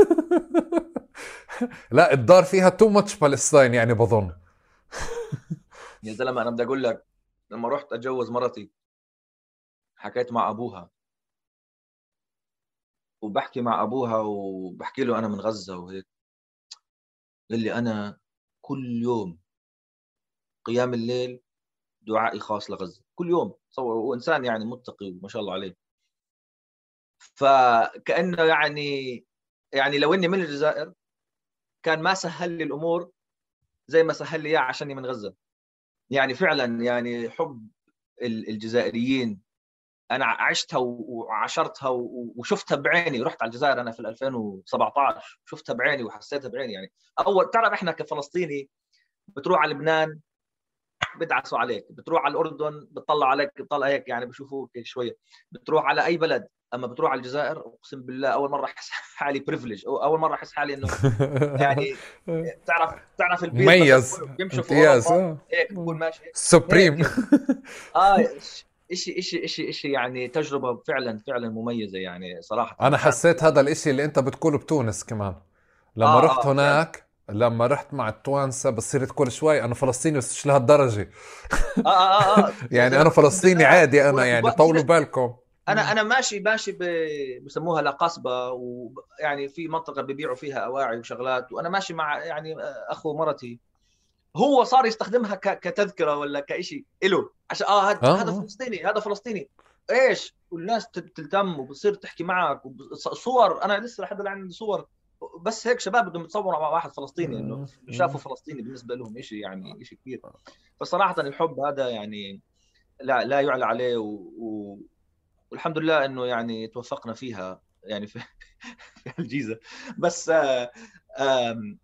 لا الدار فيها تو ماتش فلسطين يعني بظن.
يا زلمة أنا بدي أقول لك لما رحت أتجوز مرتي حكيت مع أبوها. وبحكي مع أبوها وبحكي له أنا من غزة وهيك. قال لي أنا كل يوم قيام الليل دعائي خاص لغزة. كل يوم. تصور هو انسان يعني متقي وما شاء الله عليه. فكأنه يعني يعني لو إني من الجزائر كان ما سهل لي الأمور زي ما سهل لي إياه عشاني من غزة. يعني فعلا يعني حب الجزائريين أنا عشتها وعاشرتها وشفتها بعيني. رحت على الجزائر أنا في 2017 شفتها بعيني وحسيتها بعيني يعني. أول تعرف إحنا كفلسطيني بتروح على لبنان بدعسوا عليك بتروح على الأردن بتطلع عليك بتطلع هيك يعني بشوفوك شوية. بتروح على أي بلد أما بتروح على الجزائر أقسم بالله أول مرة أحس [laughs] حالي privilege أو أول مرة أحس حالي إنه [laughs] يعني تعرف تعرف
البيت مميز
بيمشوا في
آه.
هيك بكون ماشي.
supreme [laughs]
آه شيء شيء شيء شيء يعني تجربة فعلا فعلا مميزة يعني صراحة.
أنا حسيت هذا الشيء اللي أنت بتقوله بتونس كمان. لما آه رحت آه هناك لما رحت مع التوانسه بصير كل شوي أنا فلسطيني بس مش لهالدرجة.
آه آه آه.
يعني أنا فلسطيني عادي أنا يعني طولوا بالكم.
أنا أنا ماشي ماشي بسموها لقصبه ويعني في منطقة ببيعوا فيها أواعي وشغلات وأنا ماشي مع يعني أخو مرتي. هو صار يستخدمها كتذكرة ولا كشيء له عشان آه هذا آه. هذا فلسطيني هذا فلسطيني. إيش؟ والناس تلتم وبتصير تحكي معك صور. أنا لسه لحد الآن عندي صور. بس هيك شباب بدهم يتصوروا مع واحد فلسطيني إنه شافوا فلسطيني بالنسبة لهم شيء يعني شيء كبير. فصراحة الحب هذا يعني لا لا يعلى عليه و... و... والحمد لله إنه يعني توفقنا فيها يعني في, [laughs] في الجيزة. بس آم...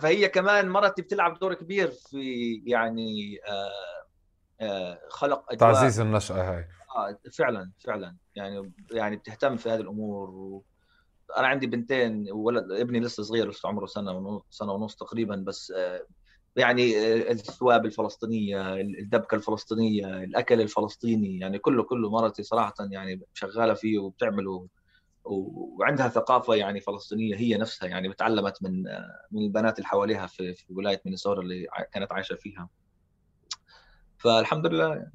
فهي كمان مرتي بتلعب دور كبير في يعني آه، آه، خلق
أجواء. تعزيز النشأة هاي.
آه فعلا فعلا. يعني يعني بتهتم في هذه الأمور. و... أنا عندي بنتين وولد ابني لسه صغير لسه عمره سنة ونص سنة ونص تقريبا بس آه، يعني الثواب الفلسطينية الدبكة الفلسطينية الأكل الفلسطيني يعني كله كله مرتي صراحة يعني شغالة فيه وبتعمله وعندها ثقافة يعني فلسطينية هي نفسها يعني تعلمت من من البنات اللي حواليها في في ولاية مينيسوتا اللي كانت عايشة فيها. فالحمد لله يعني.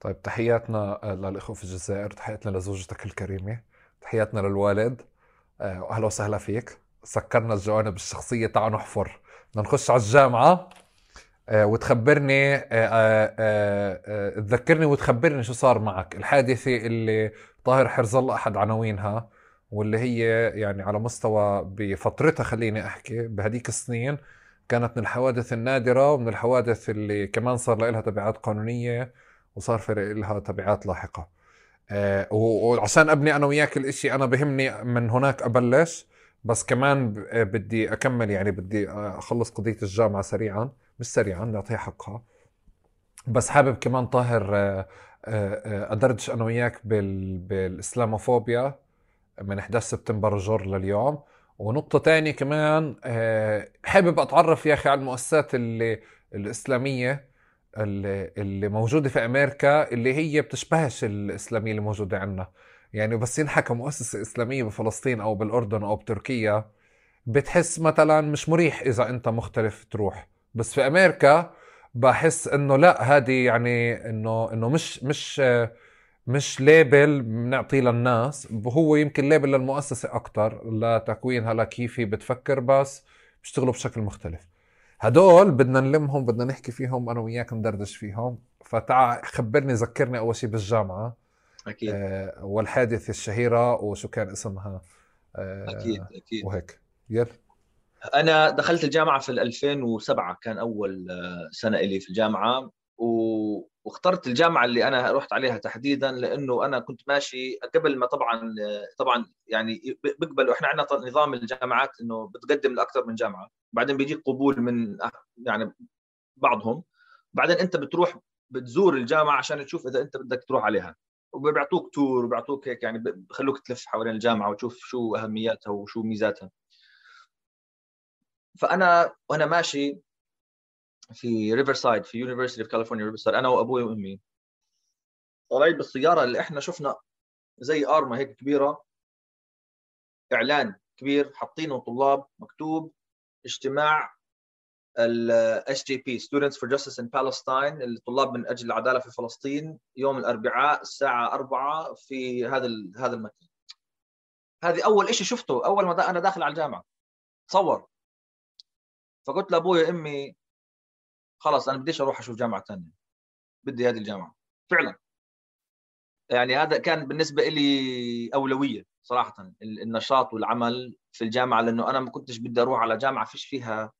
طيب تحياتنا للأخوة في الجزائر تحياتنا لزوجتك الكريمة تحياتنا للوالد آه، أهلا وسهلا فيك. سكرنا الجوانب الشخصية تعال نحفر. بدنا نخش على الجامعة. آه، وتخبرني آه، تذكرني وتخبرني شو صار معك. الحادثة اللي طاهر حرز الله أحد عناوينها واللي هي يعني على مستوى بفترتها خليني أحكي بهديك السنين كانت من الحوادث النادرة ومن الحوادث اللي كمان صار لها تبعات قانونية وصار في لها تبعات لاحقة. وعشان أبني أنا وياك الإشي أنا بهمني من هناك أبلش. بس كمان بدي أكمل يعني بدي أخلص قضية الجامعة سريعا مش سريعا نعطيها حقها. بس حابب كمان طاهر آه، آه، آه، أدردش أنا وياك بال... بالإسلاموفوبيا من 11 سبتمبر جور لليوم. ونقطة تانية كمان آه، حابب أتعرف يا أخي على المؤسسات اللي الإسلامية اللي, اللي موجودة في أمريكا اللي هي بتشبهش الإسلامية اللي موجودة عندنا. يعني بس ينحكى مؤسسة إسلامية بفلسطين أو بالأردن أو بتركيا بتحس مثلا مش مريح إذا أنت مختلف تروح. بس في أمريكا بحس إنه لا هذه يعني إنه إنه مش مش مش label بنعطيه للناس. هو يمكن label للمؤسسة أكتر لتكوينها لكيف هي بتفكر بس بيشتغلوا بشكل مختلف. هدول بدنا نلمهم بدنا نحكي فيهم أنا وياك ندردش فيهم. فتع خبرني ذكرني أول شيء بالجامعة.
أكيد.
آه والحادثة الشهيرة وشو كان اسمها
آه أكيد. أكيد
وهيك. يلا
أنا دخلت الجامعة في 2007 كان أول آه، سنة إلي في الجامعة و... واخترت الجامعة اللي أنا رحت عليها تحديدا لأنه أنا كنت ماشي قبل ما طبعا طبعا يعني بيقبلوا. إحنا عندنا نظام الجامعات إنه بتقدم لأكثر من جامعة بعدين بيجيك قبول من يعني بعضهم بعدين أنت بتروح بتزور الجامعة عشان تشوف إذا أنت بدك تروح عليها. وبيعطوك tour وبيعطوك هيك يعني بخلوك تلف حوالين الجامعة وتشوف شو أهمياتها وشو ميزاتها. فأنا وأنا ماشي في Riverside في University of California Riverside أنا وأبوي وأمي. طالعين بالسيارة اللي إحنا شفنا زي أرمة هيك كبيرة. إعلان كبير حاطينه طلاب مكتوب اجتماع SJP Students for Justice in Palestine الطلاب من أجل العدالة في فلسطين يوم الأربعاء الساعة 4 في هذا هذا المكان. هذه أول شيء شفته أول ما أنا داخل على الجامعة. تصور فقلت لأبوي أمي خلاص أنا بديش أروح أشوف جامعة ثانية بدي هذه الجامعة. فعلا. يعني هذا كان بالنسبة لي أولوية صراحة النشاط والعمل في الجامعة لأنه أنا ما كنتش بدي أروح على جامعة فيش فيها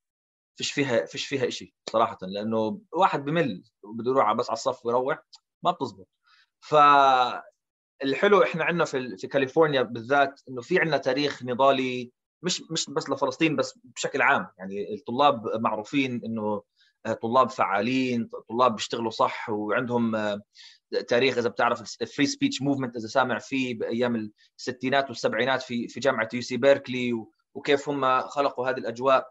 فيش فيها فيش فيها شيء صراحة لأنه واحد بمل بده يروح بس على الصف ويروح ما بتزبط. ف الحلو إحنا عندنا في في كاليفورنيا بالذات إنه في عندنا تاريخ نضالي مش مش بس لفلسطين بس بشكل عام. يعني الطلاب معروفين إنه طلاب فعالين طلاب بيشتغلوا صح وعندهم آه، تاريخ إذا بتعرف ال Free Speech Movement إذا سامع فيه بأيام الستينات والسبعينات في في جامعة UC Berkeley وكيف هم خلقوا هذه الأجواء. آه،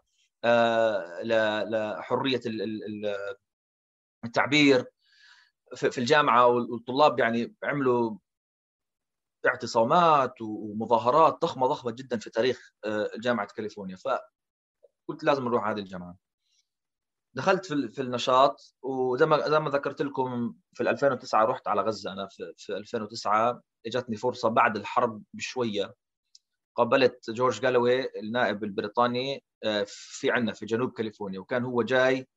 لحريه التعبير في الجامعة والطلاب يعني عملوا اعتصامات ومظاهرات ضخمة ضخمة جدا في تاريخ آه، جامعة كاليفورنيا. فقلت لازم نروح هذه الجامعة. دخلت في النشاط وزي ما زي ما ذكرت لكم في 2009 رحت على غزة. أنا في 2009 إجتني فرصة بعد الحرب بشوية. قابلت جورج جالوي النائب البريطاني آه، في عنا في جنوب كاليفورنيا وكان هو جاي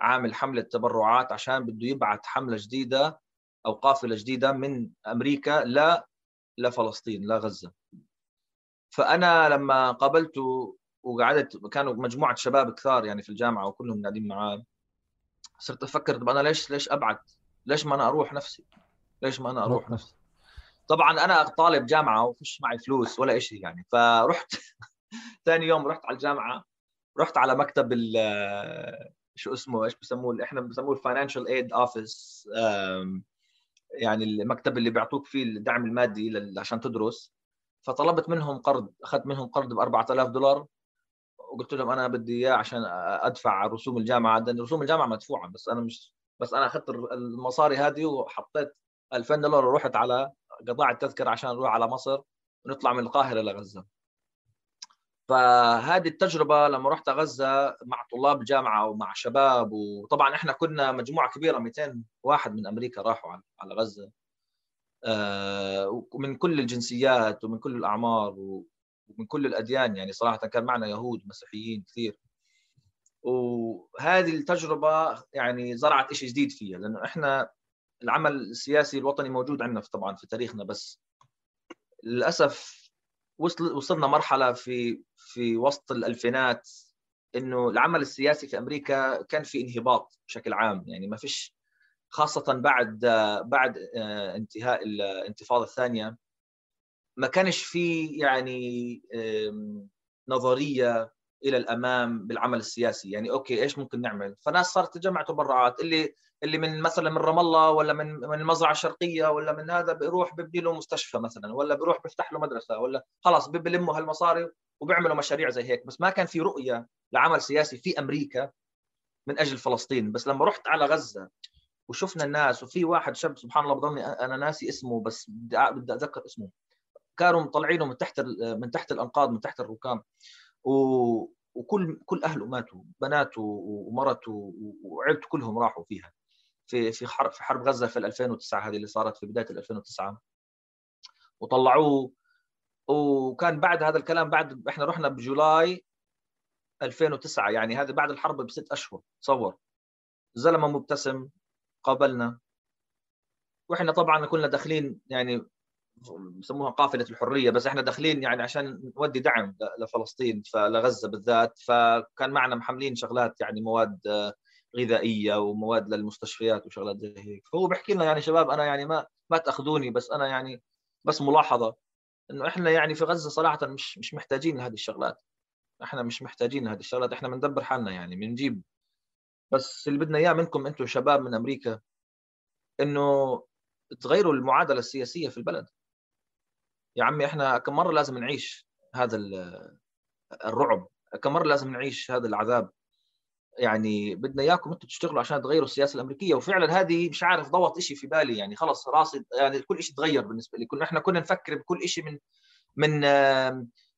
عامل حملة تبرعات عشان بده يبعث حملة جديدة أو قافلة جديدة من أمريكا ل لفلسطين لغزة فأنا لما قابلته وقعدت كانوا مجموعة شباب كثار يعني في الجامعة وكلهم قاعدين معاه صرت أفكر طب أنا ليش ليش ابعد؟ ليش ما أنا أروح نفسي؟ ليش ما أنا أروح نفسي؟ طبعا أنا طالب جامعة وفيش معي فلوس ولا شيء يعني فرحت [laughs] ثاني يوم رحت على الجامعة رحت على مكتب ال شو اسمه إيش بسموه إحنا بسموه ال financial aid office يعني المكتب اللي بيعطوك فيه الدعم المادي عشان تدرس. فطلبت منهم قرض أخذت منهم قرض ب 4000 دولار وقلت لهم أنا بدي إياه عشان أدفع رسوم الجامعة رسوم الجامعة مدفوعة بس أنا مش بس أنا أخذت المصاري هذه وحطيت 2000 دولار ورحت على قطعت التذكرة عشان نروح على مصر ونطلع من القاهرة لغزة. فهذه التجربة لما رحت غزة مع طلاب الجامعة ومع شباب وطبعا إحنا كنا مجموعة كبيرة 200 واحد من أمريكا راحوا على غزة. آه، ومن كل الجنسيات ومن كل الأعمار ومن كل الأديان يعني صراحة كان معنا يهود مسيحيين كثير. وهذه التجربة يعني زرعت شيء جديد فيها لأنه إحنا العمل السياسي الوطني موجود عندنا طبعا في تاريخنا بس للأسف وصل وصلنا مرحلة في في وسط الألفينات إنه العمل السياسي في أمريكا كان في انهباط بشكل عام يعني ما فيش خاصة بعد بعد آه، انتهاء الانتفاضة الثانية ما كانش في يعني نظرية إلى الأمام بالعمل السياسي يعني أوكي إيش ممكن نعمل؟ فناس صارت تجمع تبرعات اللي اللي من مثلا من رام الله ولا من من المزرعه الشرقيه ولا من هذا بيروح ببني له مستشفى مثلا ولا بيروح بيفتح له مدرسة ولا خلاص بلموا هالمصاري وبيعملوا مشاريع زي هيك. بس ما كان في رؤية لعمل سياسي في أمريكا من أجل فلسطين. بس لما رحت على غزة وشفنا الناس وفي واحد شاب سبحان الله بضلني أنا ناسي اسمه بس بدي أتذكر اسمه. كانوا مطلعينه من تحت من تحت الأنقاض من تحت الركام. و... وكل كل أهله ماتوا بناته ومرته وعيلته كلهم راحوا فيها. في في حرب في حرب غزة في 2009 هذه اللي صارت في بداية 2009 وطلعوه. وكان بعد هذا الكلام بعد إحنا رحنا بجولاي 2009 يعني هذا بعد الحرب بست أشهر تصور. زلمة مبتسم قابلنا. وإحنا طبعا كنا داخلين يعني بسموها قافلة الحرية بس إحنا داخلين يعني عشان نودي دعم لفلسطين فلغزة بالذات. فكان معنا محملين شغلات يعني مواد غذائية ومواد للمستشفيات وشغلات زي هيك. فهو بيحكي لنا يعني شباب أنا يعني ما ما تأخذوني بس أنا يعني بس ملاحظة إنه إحنا يعني في غزة صراحة مش مش محتاجين لهذه الشغلات. إحنا مش محتاجين هذه الشغلات إحنا بندبر حالنا يعني بنجيب. بس اللي بدنا إياه منكم أنتم شباب من أمريكا إنه تغيروا المعادلة السياسية في البلد. يا عمي إحنا كم مرة لازم نعيش هذا الرعب؟ كم مرة لازم نعيش هذا العذاب؟ يعني بدنا إياكم أنتم تشتغلوا عشان تغيروا السياسة الأمريكية وفعلا هذه مش عارف ضوت شيء في بالي يعني خلص راسي يعني كل شيء تغير بالنسبة لي. كنا إحنا كنا نفكر بكل شيء من من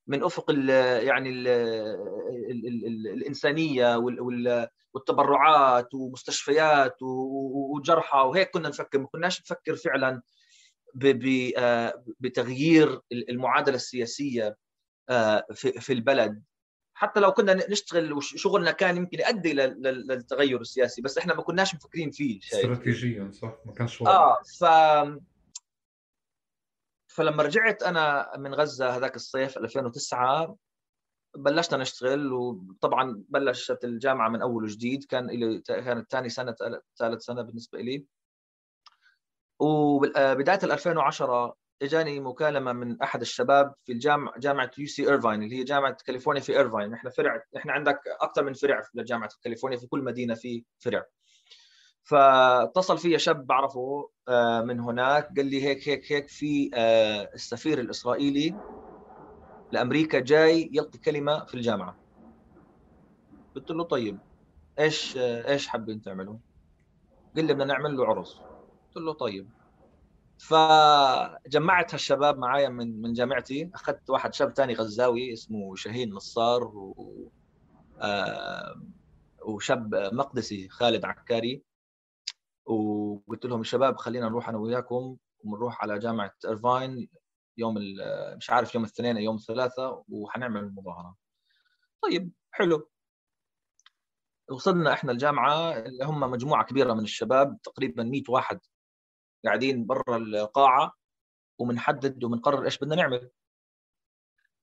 من أفق ال يعني ال ال ال الإنسانية والتبرعات ومستشفيات وجرحى وهيك كنا نفكر. ما كناش نفكر فعلا بتغيير المعادلة السياسية في البلد. حتى لو كنا نشتغل وشغلنا كان يمكن يؤدي للتغير السياسي بس إحنا ما كناش مفكرين فيه
استراتيجيا صح؟ ما كانش
آه ف فلما رجعت أنا من غزة هذاك الصيف 2009 بلشنا نشتغل وطبعا بلشت الجامعة من أول وجديد كان لي كانت ثاني سنة ثالث سنة بالنسبة لي وبدايه 2010 إجاني مكالمة من أحد الشباب في الجامعة جامعة UC Irvine اللي هي جامعة كاليفورنيا في ايرفاين إحنا فرع إحنا عندك أكثر من فرع لجامعه كاليفورنيا في كل مدينة في فرع. فاتصل في شاب بعرفه آه، من هناك قال لي هيك هيك هيك في آه، السفير الإسرائيلي لأمريكا جاي يلقي كلمة في الجامعة. قلت له طيب إيش آه، إيش حابين تعملوا؟ قال لي بدنا نعمل له عرس. قلت له طيب. فجمعت هالشباب معايا من من جامعتي. أخذت واحد شاب ثاني غزاوي اسمه شاهين نصار و وشاب مقدسي خالد عكاري. وقلت لهم الشباب خلينا نروح أنا وياكم ونروح على جامعة إيرفاين يوم مش عارف يوم الاثنين يوم الثلاثاء وحنعمل المظاهرة. طيب حلو. وصلنا إحنا الجامعة اللي هم مجموعة كبيرة من الشباب تقريبا 100 واحد قاعدين برا القاعة وبنحدد وبنقرر إيش بدنا نعمل.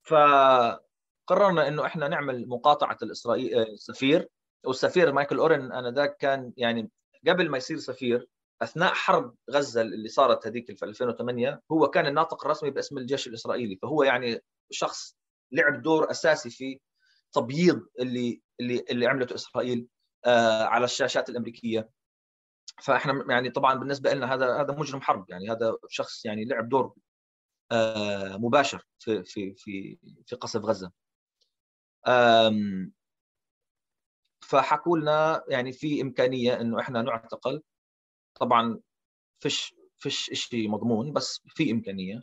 فقررنا إنه إحنا نعمل مقاطعة الاسرائيل السفير والسفير مايكل أورن أنا ذاك كان يعني قبل ما يصير سفير أثناء حرب غزة اللي صارت هذيك في 2008 هو كان الناطق الرسمي باسم الجيش الإسرائيلي. فهو يعني شخص لعب دور أساسي في تبييض اللي اللي اللي عملته إسرائيل آه على الشاشات الأمريكية. فإحنا يعني طبعا بالنسبة لنا هذا هذا مجرم حرب يعني هذا شخص يعني لعب دور آه مباشر في في في في قصف غزة. فحكوا لنا يعني في إمكانية إنه إحنا نعتقل. طبعا فيش فيش شيء مضمون بس في إمكانية.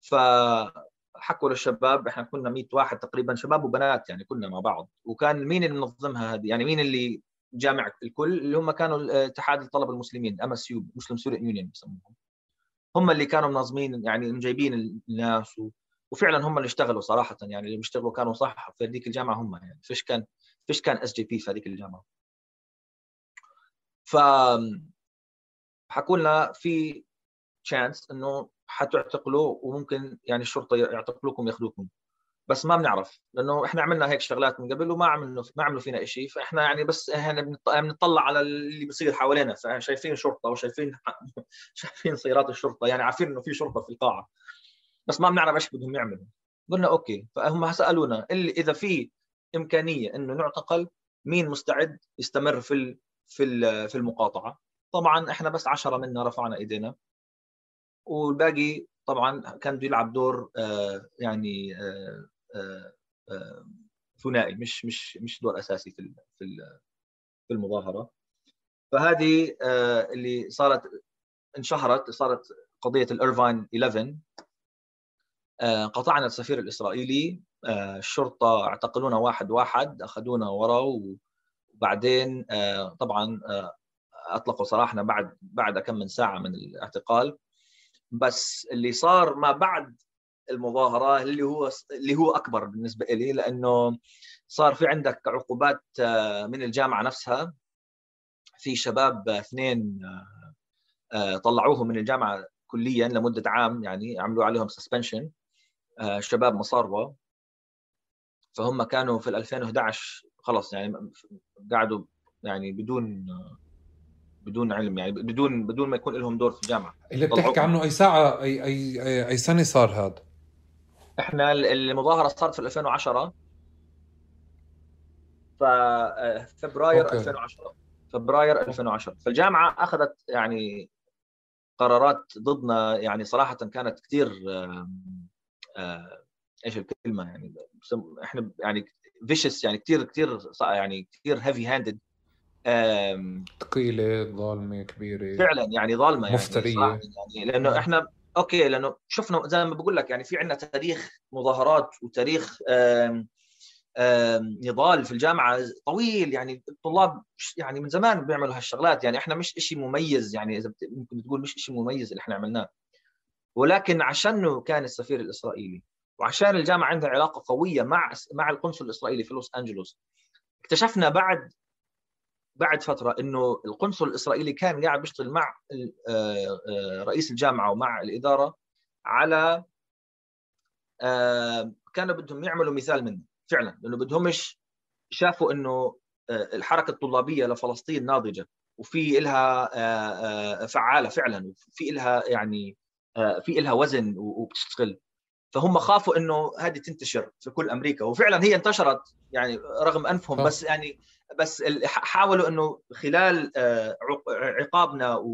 فحكوا للشباب إحنا كنا 100 واحد تقريبا شباب وبنات يعني كنا مع بعض. وكان مين اللي منظمها هذه؟ يعني مين اللي جامع الكل اللي هم كانوا اتحاد الطلبه المسلمين MSU Muslim Student Union بسموهم هم اللي كانوا منظمين يعني جايبين الناس و... وفعلا هم اللي اشتغلوا صراحة يعني اللي بيشتغلوا كانوا صح في هذيك الجامعة هم يعني فيش كان فيش كان SJP في هذيك الجامعة. ف حكوا لنا في chance إنه حتعتقلوا وممكن يعني الشرطة يعتقلوكم ياخذوكم. بس ما بنعرف لأنه إحنا عملنا هيك شغلات من قبل وما عملوا ما عملوا فينا شيء فإحنا يعني بس إحنا بنطلع على اللي بيصير حوالينا. فشايفين شرطة وشايفين [laughs] شايفين سيارات الشرطة يعني عارفين إنه في شرطة في القاعة. بس ما بنعرف إيش بدهم يعملوا. قلنا أوكي فهم سألونا اللي إذا في إمكانية إنه نعتقل مين مستعد يستمر في في في المقاطعة؟ طبعا إحنا بس عشرة منا رفعنا إيدينا. والباقي طبعا كان بده يلعب دور آه، يعني آه، ثنائي مش مش مش دور أساسي في في في المظاهرة. فهذه اللي صارت انشهرت صارت قضية الارفاين 11 قطعنا السفير الإسرائيلي. الشرطة اعتقلونا واحد واحد أخذونا ورا وبعدين طبعا أطلقوا سراحنا بعد بعد كم من ساعة من الاعتقال. بس اللي صار ما بعد المظاهرة اللي هو اللي هو أكبر بالنسبة لي لأنه صار في عندك عقوبات آه، من الجامعة نفسها. في شباب اثنين آه، آه، طلعوهم من الجامعة كليا لمدة عام يعني عملوا عليهم سسبنشن شباب مصاربه فهم كانوا في 2011 خلص يعني قعدوا يعني بدون بدون علم يعني بدون بدون ما يكون لهم دور في الجامعة.
اللي بتحكي عنه أي ساعة أي أي أي سنة صار هذا؟
إحنا المظاهرة صارت في 2010 ففبراير أوكي. 2010 فبراير 2010 فالجامعة أخذت يعني قرارات ضدنا يعني صراحة كانت كثير إيش الكلمة يعني إحنا يعني vicious يعني كثير كثير يعني كثير heavy handed
ثقيلة ظالمة كبيرة
فعلا يعني ظالمة
يعني مفترية.
يعني, يعني لأنه إحنا أوكي لأنه شفنا زي ما بقول لك يعني في عندنا تاريخ مظاهرات وتاريخ آم آم نضال في الجامعة طويل يعني الطلاب يعني من زمان بيعملوا هالشغلات. يعني إحنا مش شيء مميز يعني إذا ممكن تقول مش شيء مميز اللي إحنا عملناه. ولكن عشانه كان السفير الإسرائيلي وعشان الجامعة عندها علاقة قوية مع مع القنصل الإسرائيلي في لوس أنجلوس اكتشفنا بعد بعد فترة إنه القنصل الإسرائيلي كان قاعد بيشتغل مع آه، آه، رئيس الجامعة ومع الإدارة على آه، كانوا بدهم يعملوا مثال منه فعلا لأنه بدهمش شافوا إنه الحركة الطلابية لفلسطين ناضجة وفي لها فعالة فعلا وفي لها يعني في لها وزن وبتشتغل. فهم خافوا إنه هذه تنتشر في كل أمريكا وفعلا هي انتشرت يعني رغم أنفهم بس يعني بس حاولوا إنه خلال آه، عقابنا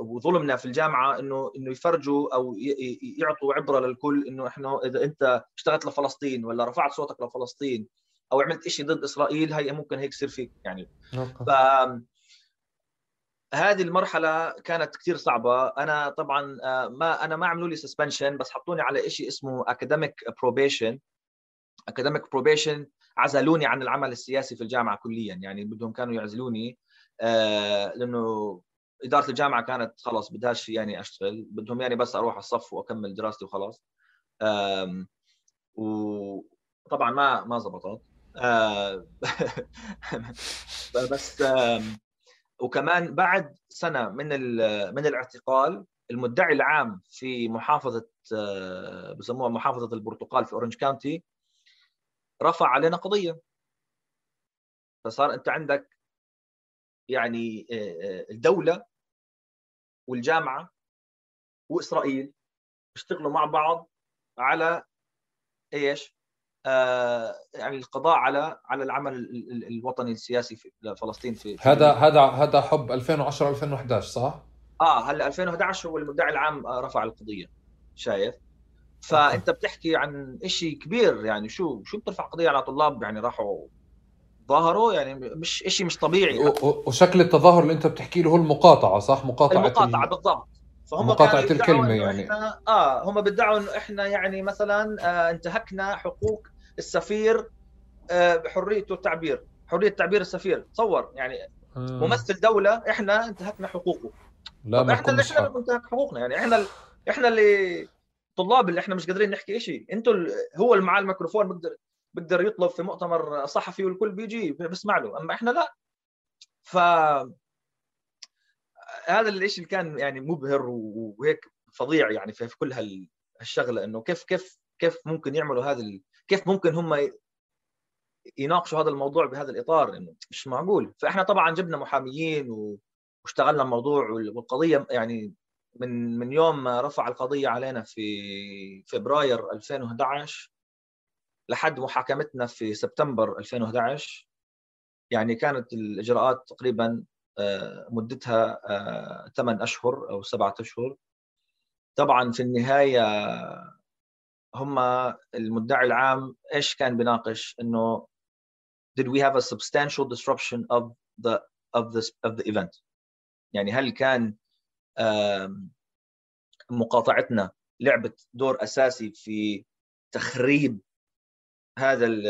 وظلمنا في الجامعة إنه إنه يفرجوا أو يعطوا عبرة للكل إنه إحنا إذا أنت اشتغلت لفلسطين ولا رفعت صوتك لفلسطين أو عملت شيء ضد إسرائيل هي ممكن هيك يصير فيك يعني. ف هذه المرحلة كانت كثير صعبة. أنا طبعا آه، ما أنا ما عملوا لي suspension بس حطوني على شيء اسمه academic probation academic probation عزلوني عن العمل السياسي في الجامعة كليا. يعني بدهم كانوا يعزلوني آه لأنه إدارة الجامعة كانت خلص بدهاش يعني أشتغل بدهم يعني بس أروح الصف وأكمل دراستي وخلاص. وطبعا ما ما زبطت. آه [laughs] بس وكمان بعد سنة من من الاعتقال المدعي العام في محافظة آه، بسموها محافظة البرتقال في Orange County رفع علينا قضية فصار أنت عندك يعني الدولة والجامعة وإسرائيل بيشتغلوا مع بعض على إيش؟ آه يعني القضاء على على العمل الوطني السياسي في فلسطين في,
في هذا هذا هذا حب 2010 2011 صح؟
آه هلا 2011 هو المدعي العام رفع القضية شايف؟ فأنت بتحكي عن شيء كبير يعني شو شو بترفع قضية على طلاب يعني راحوا ظاهروا؟ يعني مش شيء مش طبيعي.
وشكل التظاهر اللي أنت بتحكي له هو المقاطعة صح؟ مقاطعة
المقاطعة ال... بالضبط.
فهم مقاطعة الكلمة يعني.
إحنا... آه هم بيدعوا انه إحنا يعني مثلا آه انتهكنا حقوق السفير آه بحريته التعبير. حرية تعبير السفير. تصور يعني آه. ممثل دولة إحنا انتهكنا حقوقه. لا ما إحنا اللي إحنا حقوقنا؟ يعني إحنا. إحنا اللي الطلاب اللي إحنا مش قادرين نحكي شيء إنتوا هو اللي معاه الميكروفون بيقدر بيقدر يطلب في مؤتمر صحفي والكل بيجي بيسمع له أما إحنا لا. ف هذا الشيء اللي كان يعني مبهر وهيك فظيع يعني في كل هالشغلة إنه كيف كيف كيف ممكن يعملوا هذا ال... كيف ممكن هم يناقشوا هذا الموضوع بهذا الإطار إنه مش معقول. فإحنا طبعا جبنا محاميين واشتغلنا الموضوع والقضية يعني من من يوم ما رفع القضية علينا في فبراير 2011 لحد محاكمتنا في سبتمبر 2011 يعني كانت الإجراءات تقريبا آه، مدتها 8 آه، أشهر أو 7 أشهر. طبعا في النهاية هم المدعي العام إيش كان بيناقش؟ إنه did we have a substantial disruption of the of this of the event. يعني هل كان مقاطعتنا لعبت دور أساسي في تخريب هذا ال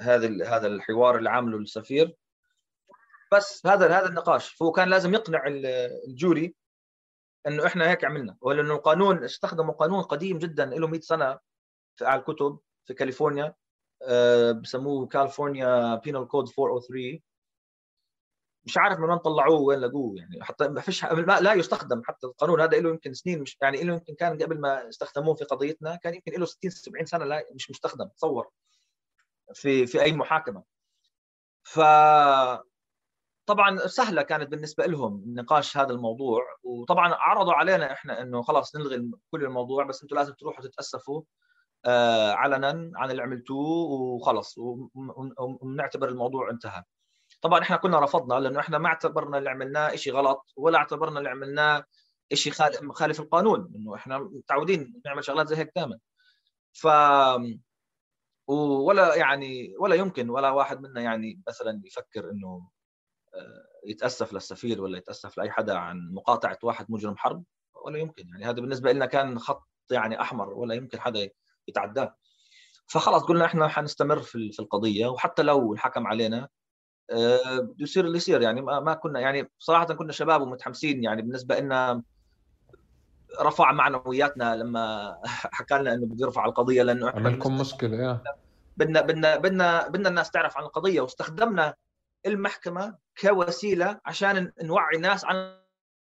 هذا ال هذا الحوار اللي عامله السفير بس هذا هذا النقاش. فهو كان لازم يقنع ال jury إنه إحنا هيك عملنا. ولأنه القانون استخدموا قانون قديم جدا له 100 سنة في على الكتب في كاليفورنيا. آه، بسموه كاليفورنيا penal code 403 مش عارف من وين طلعوه وين لقوه يعني حتى ما فيش لا يستخدم حتى القانون هذا له يمكن سنين مش يعني له يمكن كان قبل ما استخدموه في قضيتنا كان يمكن له 60 70 سنة لا مش مستخدم تصور في في أي محاكمة. ف طبعا سهلة كانت بالنسبة لهم نقاش هذا الموضوع وطبعا عرضوا علينا إحنا إنه خلاص نلغي كل الموضوع بس أنتم لازم تروحوا تتأسفوا آه، علنا عن اللي عملتوه وخلص ونعتبر الموضوع انتهى. طبعا إحنا كنا رفضنا لأنه إحنا ما اعتبرنا اللي عملناه شيء غلط ولا اعتبرنا اللي عملناه شيء خالف القانون إنه إحنا متعودين نعمل شغلات زي هيك دائما ف ولا يعني ولا يمكن ولا واحد منا يعني مثلا يفكر إنه آه، يتأسف للسفير ولا يتأسف لأي حدا عن مقاطعة واحد مجرم حرب ولا يمكن. يعني هذا بالنسبة لنا كان خط يعني أحمر ولا يمكن حدا يتعداه. فخلاص قلنا إحنا حنستمر في القضية وحتى لو الحكم علينا يصير اللي يصير. يعني ما كنا يعني صراحة كنا شباب ومتحمسين. يعني بالنسبة لنا رفع معنوياتنا لما [laughs] حكى لنا إنه بده يرفع القضية لأنه
عمل لكم مشكلة يا.
بدنا بدنا بدنا بدنا الناس تعرف عن القضية. واستخدمنا المحكمة كوسيلة عشان نوعي الناس عن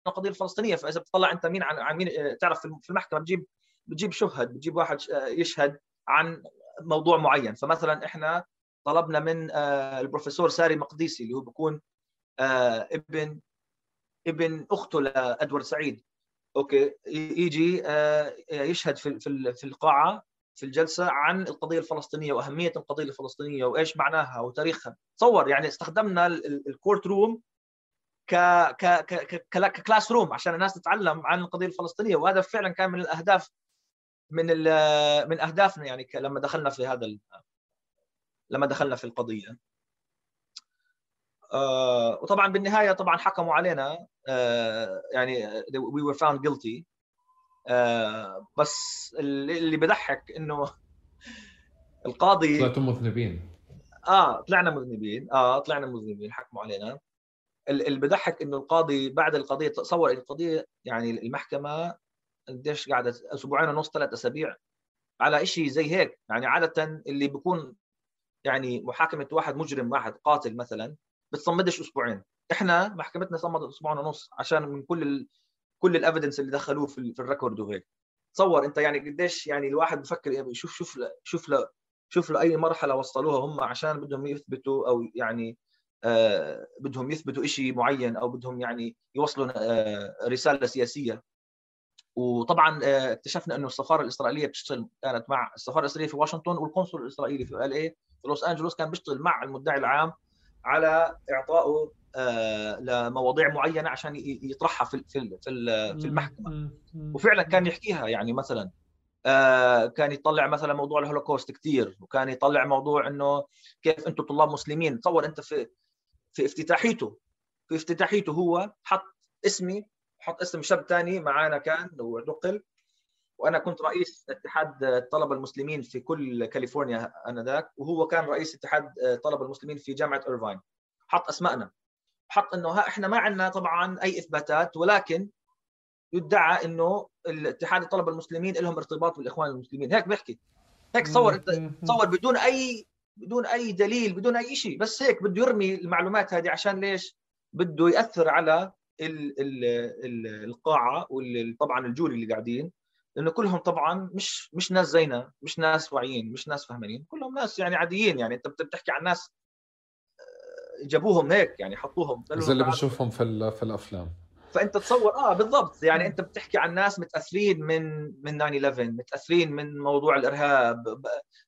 القضية الفلسطينية. فإذا بتطلع أنت مين عن عن مين آه، تعرف في المحكمة بتجيب بتجيب شهد بتجيب واحد آه، يشهد عن موضوع معين. فمثلا إحنا طلبنا من آه، البروفيسور ساري مقديسي اللي هو بيكون ابن ابن أخته لإدوارد سعيد. أوكي يجي يشهد في في القاعة في الجلسة عن القضية الفلسطينية وأهمية القضية الفلسطينية وإيش معناها وتاريخها. تصور يعني استخدمنا ال courtroom ك ك ك classroom عشان الناس تتعلم عن القضية الفلسطينية. وهذا فعلا كان من الأهداف من من أهدافنا يعني لما دخلنا في هذا لما دخلنا في القضية. آه وطبعا بالنهاية طبعا حكموا علينا آه يعني we were found guilty. آه بس اللي, اللي بضحك إنه القاضي
طلعتم مذنبين.
آه طلعنا مذنبين. آه طلعنا مذنبين حكموا علينا. اللي بضحك إنه القاضي بعد القضية تصور القضية يعني المحكمة قديش قعدت أسبوعين ونص ثلاث أسابيع على شيء زي هيك. يعني عادة اللي بيكون يعني محاكمة واحد مجرم واحد قاتل مثلا بتصمدش أسبوعين. إحنا محكمتنا صمدت أسبوعين ونص عشان من كل ال... كل ال evidence اللي دخلوه في, في ال record وهيك. تصور أنت يعني قديش يعني الواحد بفكر شوف شوف شوف ل... شوف لاي مرحلة وصلوها هم عشان بدهم يثبتوا أو يعني آه بدهم يثبتوا شيء معين أو بدهم يعني يوصلوا آه رسالة سياسية. وطبعا آه اكتشفنا إنه السفارة الإسرائيلية بتشتغل كانت مع السفارة الإسرائيلية في واشنطن والقنصل الإسرائيلي في ال اي في لوس أنجلوس كان بيشتغل مع المدعي العام على إعطائه آه، لمواضيع معينة عشان يطرحها في في في المحكمة. وفعلا كان يحكيها يعني مثلا آه، كان يطلع مثلا موضوع الهولوكوست كثير وكان يطلع موضوع إنه كيف أنتم طلاب مسلمين. تصور أنت في في افتتاحيته في افتتاحيته هو حط اسمي حط اسم شاب ثاني معانا كان ودقل وأنا كنت رئيس اتحاد الطلبه المسلمين في كل كاليفورنيا انذاك وهو كان رئيس اتحاد الطلبه المسلمين في جامعة إيرفاين. حط اسمائنا حط إنه ها إحنا ما عندنا طبعا أي إثباتات ولكن يدعى إنه الاتحاد الطلبه المسلمين لهم ارتباط بالإخوان المسلمين. هيك بيحكي. هيك تصور تصور بدون أي بدون أي دليل بدون أي شيء بس هيك بده يرمي المعلومات هذه عشان ليش؟ بده يأثر على ال ال ال القاعة وطبعا الجوري اللي قاعدين. لأنه كلهم طبعا مش مش ناس زينا مش ناس واعيين مش ناس فهمانين. كلهم ناس يعني عاديين يعني أنت بتحكي عن ناس جابوهم هيك يعني حطوهم
زي اللي بنشوفهم في في الأفلام.
فأنت تصور آه بالضبط. يعني أنت بتحكي عن ناس متأثرين من من 9 11 متأثرين من موضوع الإرهاب.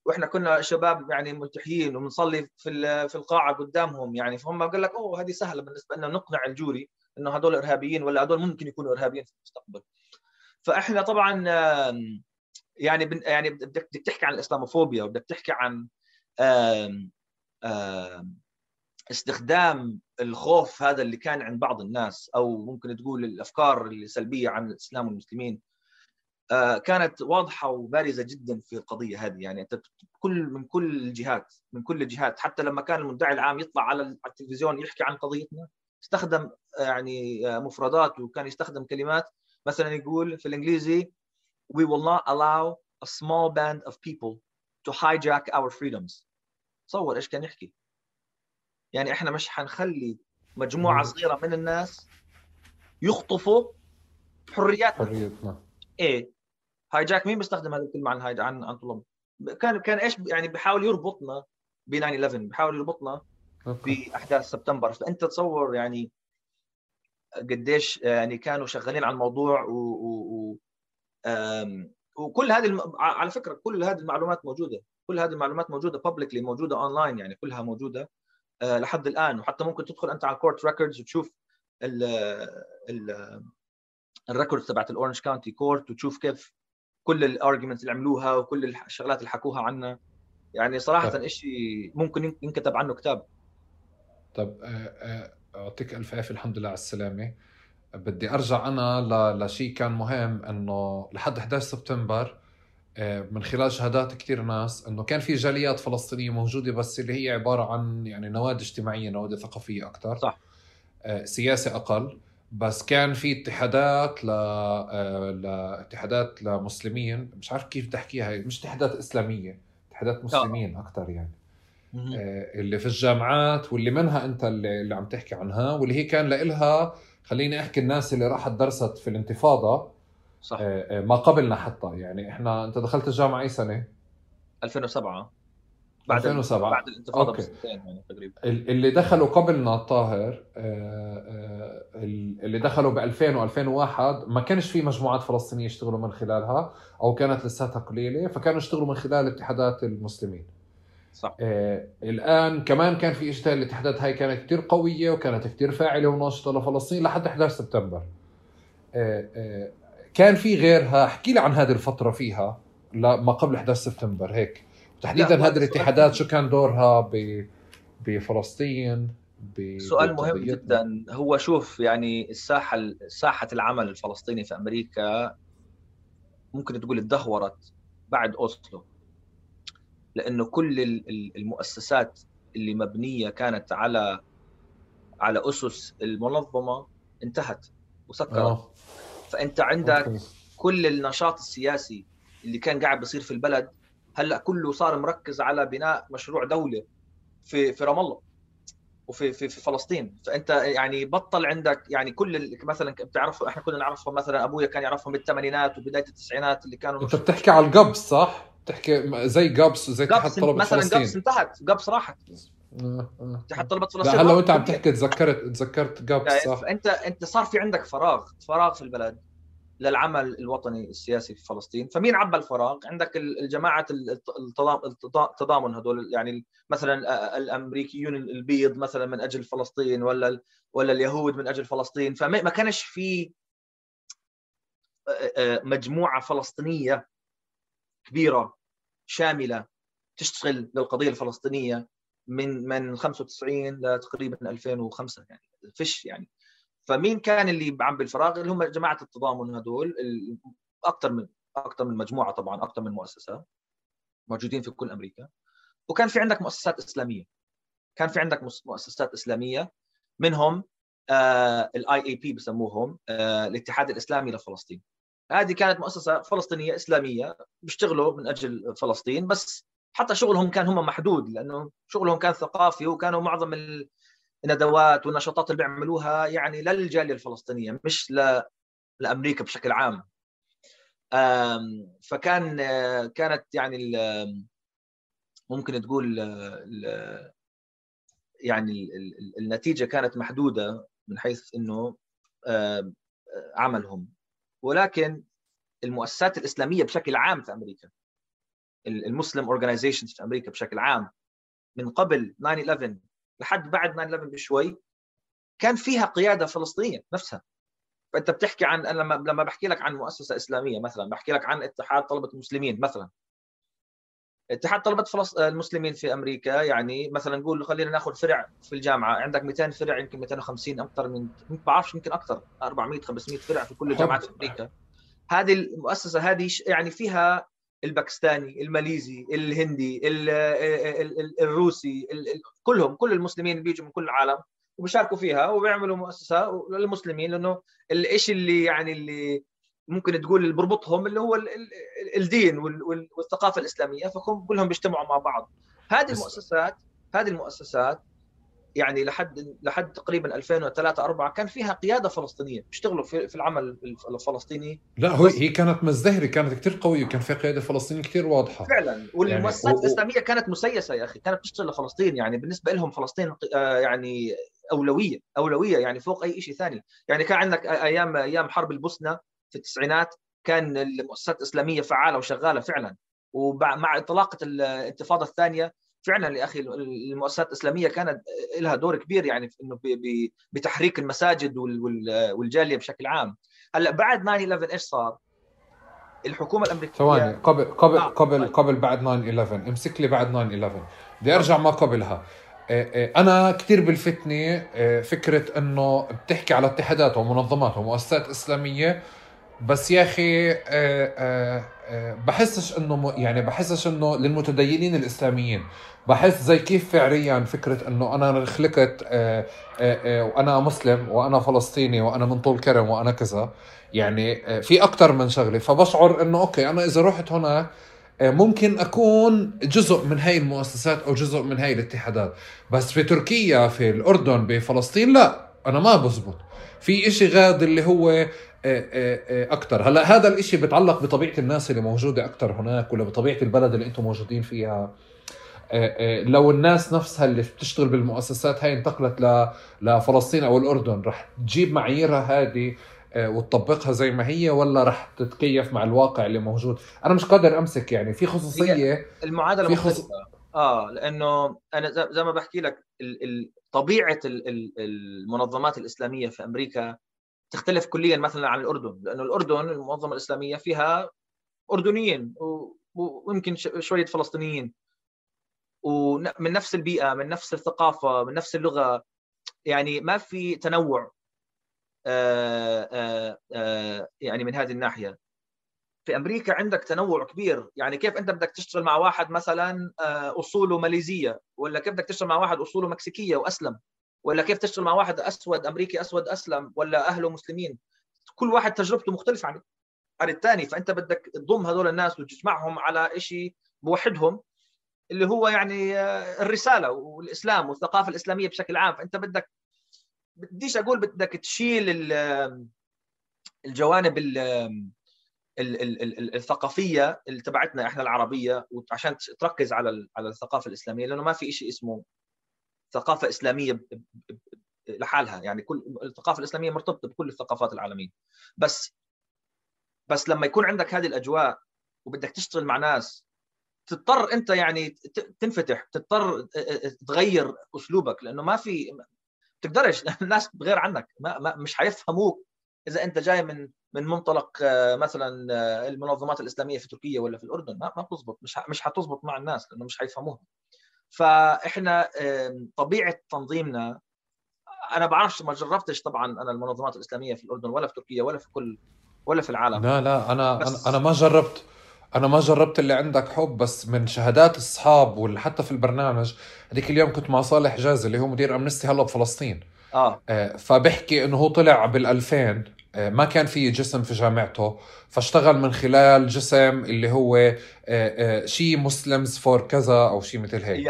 وإحنا كنا شباب يعني ملتحيين وبنصلي في في القاعة قدامهم يعني فهم قال لك أوه هذه سهلة بالنسبة لنا نقنع الجوري إنه هذول إرهابيين ولا هذول ممكن يكونوا إرهابيين في المستقبل. فإحنا طبعا يعني يعني بدك تحكي عن الإسلاموفوبيا وبدك تحكي عن استخدام الخوف هذا اللي كان عند بعض الناس أو ممكن تقول الأفكار السلبية عن الإسلام والمسلمين. آه، كانت واضحة وبارزة جدا في القضية هذه. يعني أنت كل من كل الجهات من كل الجهات حتى لما كان المدعي العام يطلع على التلفزيون يحكي عن قضيتنا استخدم يعني آه، مفردات وكان يستخدم كلمات مثلا يقول في الإنجليزي we will not allow a small band of people to hijack our freedoms. تصور إيش كان يحكي؟ يعني إحنا مش حنخلي مجموعة صغيرة من الناس يخطفوا حرياتنا.
حريتنا.
إيه. hijack مين بيستخدم هذه الكلمة عن هاي عن عن طلاب؟ كان كان إيش يعني بيحاول يربطنا ب 9 11 بيحاول يربطنا بأحداث سبتمبر. فأنت تصور يعني قديش يعني كانوا شغالين على الموضوع و, و, و وكل هذه الم... على فكرة كل هذه المعلومات موجودة كل هذه المعلومات موجودة publicly موجودة اونلاين يعني كلها موجودة آه، لحد الآن. وحتى ممكن تدخل أنت على ال court records وتشوف ال ال ال records تبعت ال Orange County court وتشوف كيف كل ال arguments اللي عملوها وكل الشغلات اللي حكوها عنا يعني صراحة شيء ممكن ينكتب عنه كتاب.
طب آه، آه، أعطيك ألف عافية الحمد لله على السلامة. بدي أرجع أنا لشيء كان مهم إنه لحد 11 سبتمبر آه، من خلال شهادات كثير ناس إنه كان في جاليات فلسطينية موجودة بس اللي هي عبارة عن يعني نوادي اجتماعية نوادي ثقافية أكثر
صح.
آه، سياسة أقل. بس كان في اتحادات ل آه، لاتحادات لمسلمين. مش عارف كيف تحكيها مش اتحادات إسلامية اتحادات مسلمين أكثر يعني. اللي في الجامعات واللي منها انت اللي, اللي عم تحكي عنها واللي هي كان لها خليني أحكي الناس اللي راحت درست في الانتفاضة
صح.
آه، آه، ما قبلنا حتى. يعني إحنا أنت دخلت الجامعة أي سنة؟
2007
بعد 2007
بعد الانتفاضة بسنتين يعني تقريبا.
اللي دخلوا قبلنا الطاهر آه، اللي دخلوا ب 2000 و2001 ما كانش في مجموعات فلسطينية يشتغلوا من خلالها أو كانت لساتها قليلة فكانوا يشتغلوا من خلال اتحادات المسلمين.
صح.
آه الآن كمان كان في اشتغال الاتحادات هاي كانت كثير قوية وكانت كثير فاعلة وناشطة لفلسطين لحد 11 سبتمبر. آه آه كان في غيرها. احكي لي عن هذه الفترة فيها ما قبل 11 سبتمبر هيك. تحديدا هذه الاتحادات شو كان دورها ب بفلسطين
سؤال مهم جدا. هو شوف يعني الساحة ساحة العمل الفلسطيني في أمريكا ممكن تقول اتدهورت بعد أوسلو. لأنه كل المؤسسات اللي مبنية كانت على على أسس المنظمة انتهت وسكرت أوه. فأنت عندك أوكي. كل النشاط السياسي اللي كان قاعد بيصير في البلد هلأ كله صار مركز على بناء مشروع دولة في في رام الله وفي في, في فلسطين فأنت يعني بطل عندك يعني كل مثلا بتعرف إحنا كنا نعرفهم مثلا أبويا كان يعرفهم بالثمانينات وبداية التسعينات اللي كانوا
أنت بتحكي على القبس صح؟ تحكي زي جابس وزي اتحاد
طلبة مثلا فلسطين. مثلا جابس انتهت. جابس راحت. آه، آه. اتحاد طلبة فلسطين
لا هلا وانت عم تحكي تذكرت تذكرت جابس صح؟
انت انت صار في عندك فراغ فراغ في البلد للعمل الوطني السياسي في فلسطين. فمين عبى الفراغ؟ عندك الجماعة التضامن هذول يعني مثلا الأمريكيون البيض مثلا من أجل فلسطين ولا ولا اليهود من أجل فلسطين. فما كانش في مجموعة فلسطينية كبيرة شاملة تشتغل للقضية الفلسطينية من من 95 لتقريبا 2005 يعني فيش يعني. فمين كان اللي بعبي الفراغ اللي هم جماعة التضامن هذول أكثر من أكثر من مجموعة طبعا أكثر من مؤسسة موجودين في كل أمريكا. وكان في عندك مؤسسات إسلامية. كان في عندك مؤسسات إسلامية منهم ال IAP بسموهم آه الاتحاد الإسلامي لفلسطين. هذه كانت مؤسسة فلسطينية إسلامية بيشتغلوا من أجل فلسطين بس حتى شغلهم كان هم محدود لأنه شغلهم كان ثقافي وكانوا معظم الندوات والنشاطات اللي بيعملوها يعني للجالية الفلسطينية مش. لأمريكا بشكل عام فكان كانت يعني ممكن تقول يعني النتيجة كانت محدودة من حيث إنه عملهم ولكن المؤسسات الإسلامية بشكل عام في أمريكا المسلم اورجانيزيشنز في أمريكا بشكل عام من قبل 9 11 لحد بعد 9 11 بشوي كان فيها قيادة فلسطينية نفسها. فأنت بتحكي عن أنا لما لما بحكي لك عن مؤسسة إسلامية مثلا بحكي لك عن اتحاد طلبة المسلمين مثلا. اتحاد طلبة فلسط... المسلمين في أمريكا يعني مثلا نقول خلينا ناخذ فرع في الجامعة عندك 200 فرع يمكن 250 أكثر من ما بعرفش يمكن أكثر 400 500 فرع في كل الجامعات في أمريكا. هذه المؤسسة هذه يعني فيها الباكستاني الماليزي الهندي الروسي كلهم كل المسلمين بيجوا من كل العالم وبيشاركوا فيها وبيعملوا مؤسسة للمسلمين لأنه الشيء اللي يعني اللي ممكن تقول اللي بربطهم اللي هو الدين والثقافة الإسلامية فهم كلهم بيجتمعوا مع بعض. هذه المؤسسات هذه المؤسسات يعني لحد لحد تقريبا 2003 4 كان فيها قيادة فلسطينية. بيشتغلوا في, في العمل الفلسطيني.
لا هو هي كانت مزدهره كانت كثير قوية وكان في قيادة فلسطينية كثير واضحة.
فعلا. والمؤسسات يعني الإسلامية كانت مسيسة يا أخي كانت تشتغل لفلسطين. يعني بالنسبة لهم فلسطين آه، يعني أولوية أولوية يعني فوق أي شيء ثاني. يعني كان عندك أيام أيام حرب البوسنة. في التسعينات كان المؤسسات الإسلامية فعالة وشغالة فعلا ومع انطلاقه الانتفاضه الثانية فعلا يا أخي المؤسسات الإسلامية كانت لها دور كبير يعني في إنه بتحريك المساجد والجالية بشكل عام هلأ بعد 9 11 إيش صار؟ الحكومة الأمريكية
ثواني قبل قبل آه. قبل طيب. قبل بعد 9 11 امسك لي بعد 9 11 بدي أرجع ما قبلها آه، آه، أنا كثير بلفتني آه، فكرة إنه بتحكي على اتحادات ومنظمات ومؤسسات إسلامية بس يا أخي بحسش إنه يعني بحسش إنه للمتدينين الإسلاميين. بحس زي كيف فعليا فكرة إنه أنا خلقت وأنا مسلم وأنا فلسطيني وأنا من طول كرم وأنا كذا. يعني في أكثر من شغلة. فبشعر إنه أوكي أنا إذا رحت هناك آه، ممكن أكون جزء من هاي المؤسسات أو جزء من هاي الاتحادات. بس في تركيا في الأردن بفلسطين لا أنا ما بزبط. في إشي غاد اللي هو آه، آه، أكثر هلا هذا الإشي بتعلق بطبيعة الناس اللي موجودة أكثر هناك ولا بطبيعة البلد اللي أنتم موجودين فيها. لو الناس نفسها اللي بتشتغل بالمؤسسات هاي انتقلت لفلسطين أو الأردن رح تجيب معاييرها هذه وتطبقها زي ما هي ولا رح تتكيف مع الواقع اللي موجود؟ أنا مش قادر أمسك يعني. في خصوصيه
المعادلة في خص... آه لأنه أنا زي ما بحكي لك طبيعة المنظمات الإسلامية في أمريكا تختلف كليا مثلا عن الأردن لأنه الأردن المنظمة الإسلامية فيها أردنيين ويمكن شوية فلسطينيين. ومن نفس البيئة من نفس الثقافة من نفس اللغة. يعني ما في تنوع آه، آه، آه، يعني من هذه الناحية. في أمريكا عندك تنوع كبير. يعني كيف أنت بدك تشتغل مع واحد مثلا أصوله ماليزية؟ ولا كيف بدك تشتغل مع واحد أصوله مكسيكية وأسلم؟ ولا كيف تشتغل مع واحد أسود أمريكي أسود أسلم ولا أهله مسلمين؟ كل واحد تجربته مختلفة عن عن الثاني فأنت بدك تضم هذول الناس وتجمعهم على شيء بوحدهم اللي هو يعني الرسالة والإسلام والثقافة الإسلامية بشكل عام. فأنت بدك بديش أقول بدك تشيل الجوانب الثقافية اللي تبعتنا إحنا العربية عشان تركز على على الثقافة الإسلامية لأنه ما في شيء اسمه ثقافه اسلاميه لحالها. يعني كل الثقافة الإسلامية مرتبطة بكل الثقافات العالمية. بس بس لما يكون عندك هذه الأجواء وبدك تشتغل مع ناس تضطر أنت يعني تنفتح تضطر تغير أسلوبك. لأنه ما في تقدرش [laughs] الناس بغير عنك. ما, مش حيفهموك إذا أنت جاي من من منطلق مثلا المنظمات الإسلامية في تركيا ولا في الأردن. ما ما بتزبط. مش مش حتزبط مع الناس لأنه مش حيفهموها فإحنا طبيعة تنظيمنا أنا بعرفش ما جربتش طبعا أنا المنظمات الإسلامية في الأردن ولا في تركيا ولا في كل ولا في العالم.
لا لا أنا بس... أنا ما جربت أنا ما جربت اللي عندك حب بس من شهادات اصحاب وحتى في البرنامج هذيك اليوم كنت مع صالح جازي اللي هو مدير أمنستي هلا بفلسطين.
آه,
آه فبحكي إنه هو طلع بال 2000 آه ما كان في جسم في جامعته فاشتغل من خلال جسم اللي هو آه آه شيء Muslims for كذا أو شيء مثل هيك.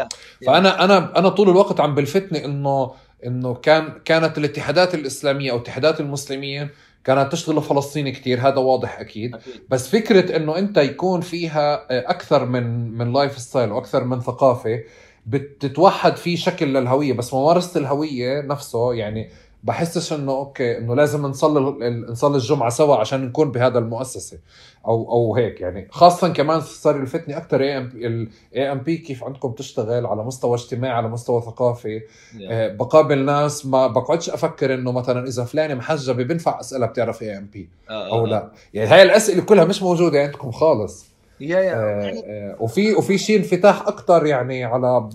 فأنا أنا أنا طول الوقت عم بلفتني إنه إنه كان كانت الاتحادات الإسلامية أو اتحادات المسلمين كانت تشتغل لفلسطين كثير هذا واضح أكيد. أكيد بس فكرة إنه أنت يكون فيها آه، أكثر من من lifestyle وأكثر من ثقافة بتتوحد في شكل للهوية بس ممارسة الهوية نفسه يعني بحسش إنه أوكي إنه لازم نصلي نصلي الجمعة سوا عشان نكون بهذا المؤسسة أو أو هيك. يعني خاصة كمان صار يلفتني أكثر AM ال AMP كيف عندكم تشتغل على مستوى اجتماعي على مستوى ثقافي. آه بقابل ناس ما بقعدش أفكر إنه مثلا إذا فلانة محجبة بينفع أسألها بتعرف AMP أو لا. يعني هاي الأسئلة كلها مش موجودة عندكم خالص.
يا يا
آه آه وفي وفي شيء انفتاح أكثر يعني على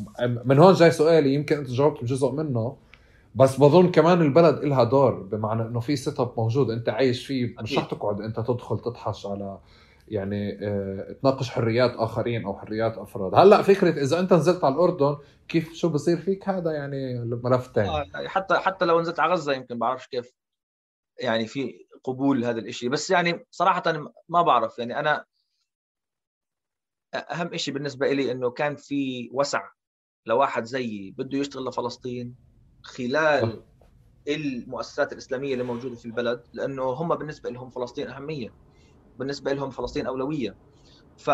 من هون جاي سؤالي يمكن أنت جاوبت جزء منه. بس بظن كمان البلد إلها دور بمعنى إنه في setup موجود أنت عايش فيه. مش رح تقعد أنت تدخل تطحش على يعني آه تناقش حريات آخرين أو حريات أفراد. هلأ فكرة إذا أنت نزلت على الأردن كيف شو بصير فيك؟ هذا يعني ملف ثاني
آه حتى حتى لو نزلت على غزة يمكن بعرفش كيف يعني في قبول هذا الشيء بس يعني صراحة ما بعرف. يعني أنا أهم شيء بالنسبة لي إنه كان في وسع لواحد زيي بده يشتغل لفلسطين. خلال المؤسسات الإسلامية اللي موجودة في البلد لأنه هم بالنسبة لهم فلسطين أهمية. بالنسبة لهم فلسطين أولوية. ف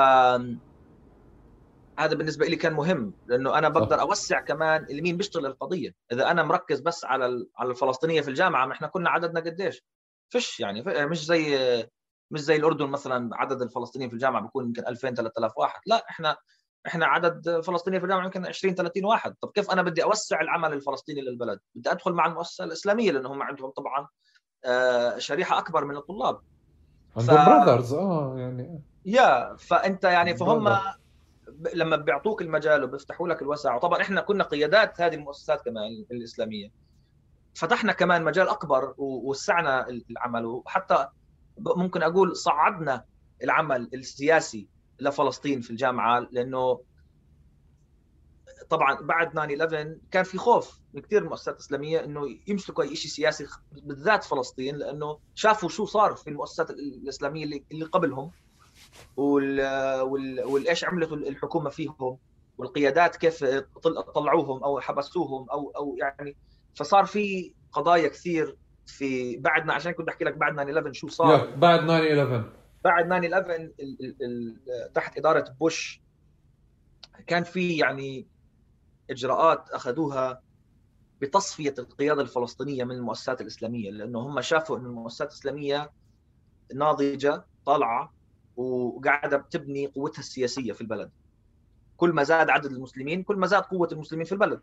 هذا بالنسبة لي كان مهم لأنه أنا بقدر أوسع كمان مين بيشتغل القضية. إذا أنا مركز بس على على الفلسطينية في الجامعة ما إحنا كنا عددنا قديش؟ فيش يعني مش زي مش زي الأردن مثلا عدد الفلسطينيين في الجامعة بيكون يمكن 2000 3000 واحد. لا إحنا إحنا عدد فلسطينيين في الجامعة يمكن 20 30 واحد. طب كيف أنا بدي أوسع العمل الفلسطيني للبلد؟ بدي أدخل مع المؤسسة الإسلامية لأنه هم عندهم طبعا آه، شريحة أكبر من الطلاب.
عندهم ف... براذرز آه يعني.
يا فأنت يعني فهم لما بيعطوك المجال وبيفتحوا لك الوسع. وطبعا إحنا كنا قيادات هذه المؤسسات كمان الإسلامية. فتحنا كمان مجال أكبر ووسعنا العمل. وحتى ممكن أقول صعدنا العمل السياسي. لفلسطين في الجامعة لأنه طبعا بعد 9 11 كان في خوف من كثير المؤسسات الاسلاميه إنه يمسكوا أي شيء سياسي بالذات فلسطين لأنه شافوا شو صار في المؤسسات الإسلامية اللي, قبلهم وال والإيش عملت الحكومة فيهم والقيادات كيف طلعوهم أو حبسوهم أو أو يعني فصار في قضايا كثير في بعدنا عشان كنت أحكي لك بعد 9 11 شو صار.
بعد 9 11
بعد 9 11 تحت إدارة بوش كان في يعني إجراءات أخذوها بتصفية القيادة الفلسطينية من المؤسسات الإسلامية لأنه هم شافوا إن المؤسسات الإسلامية ناضجة طالعة وقاعدة بتبني قوتها السياسية في البلد. كل ما زاد عدد المسلمين كل ما زاد قوة المسلمين في البلد.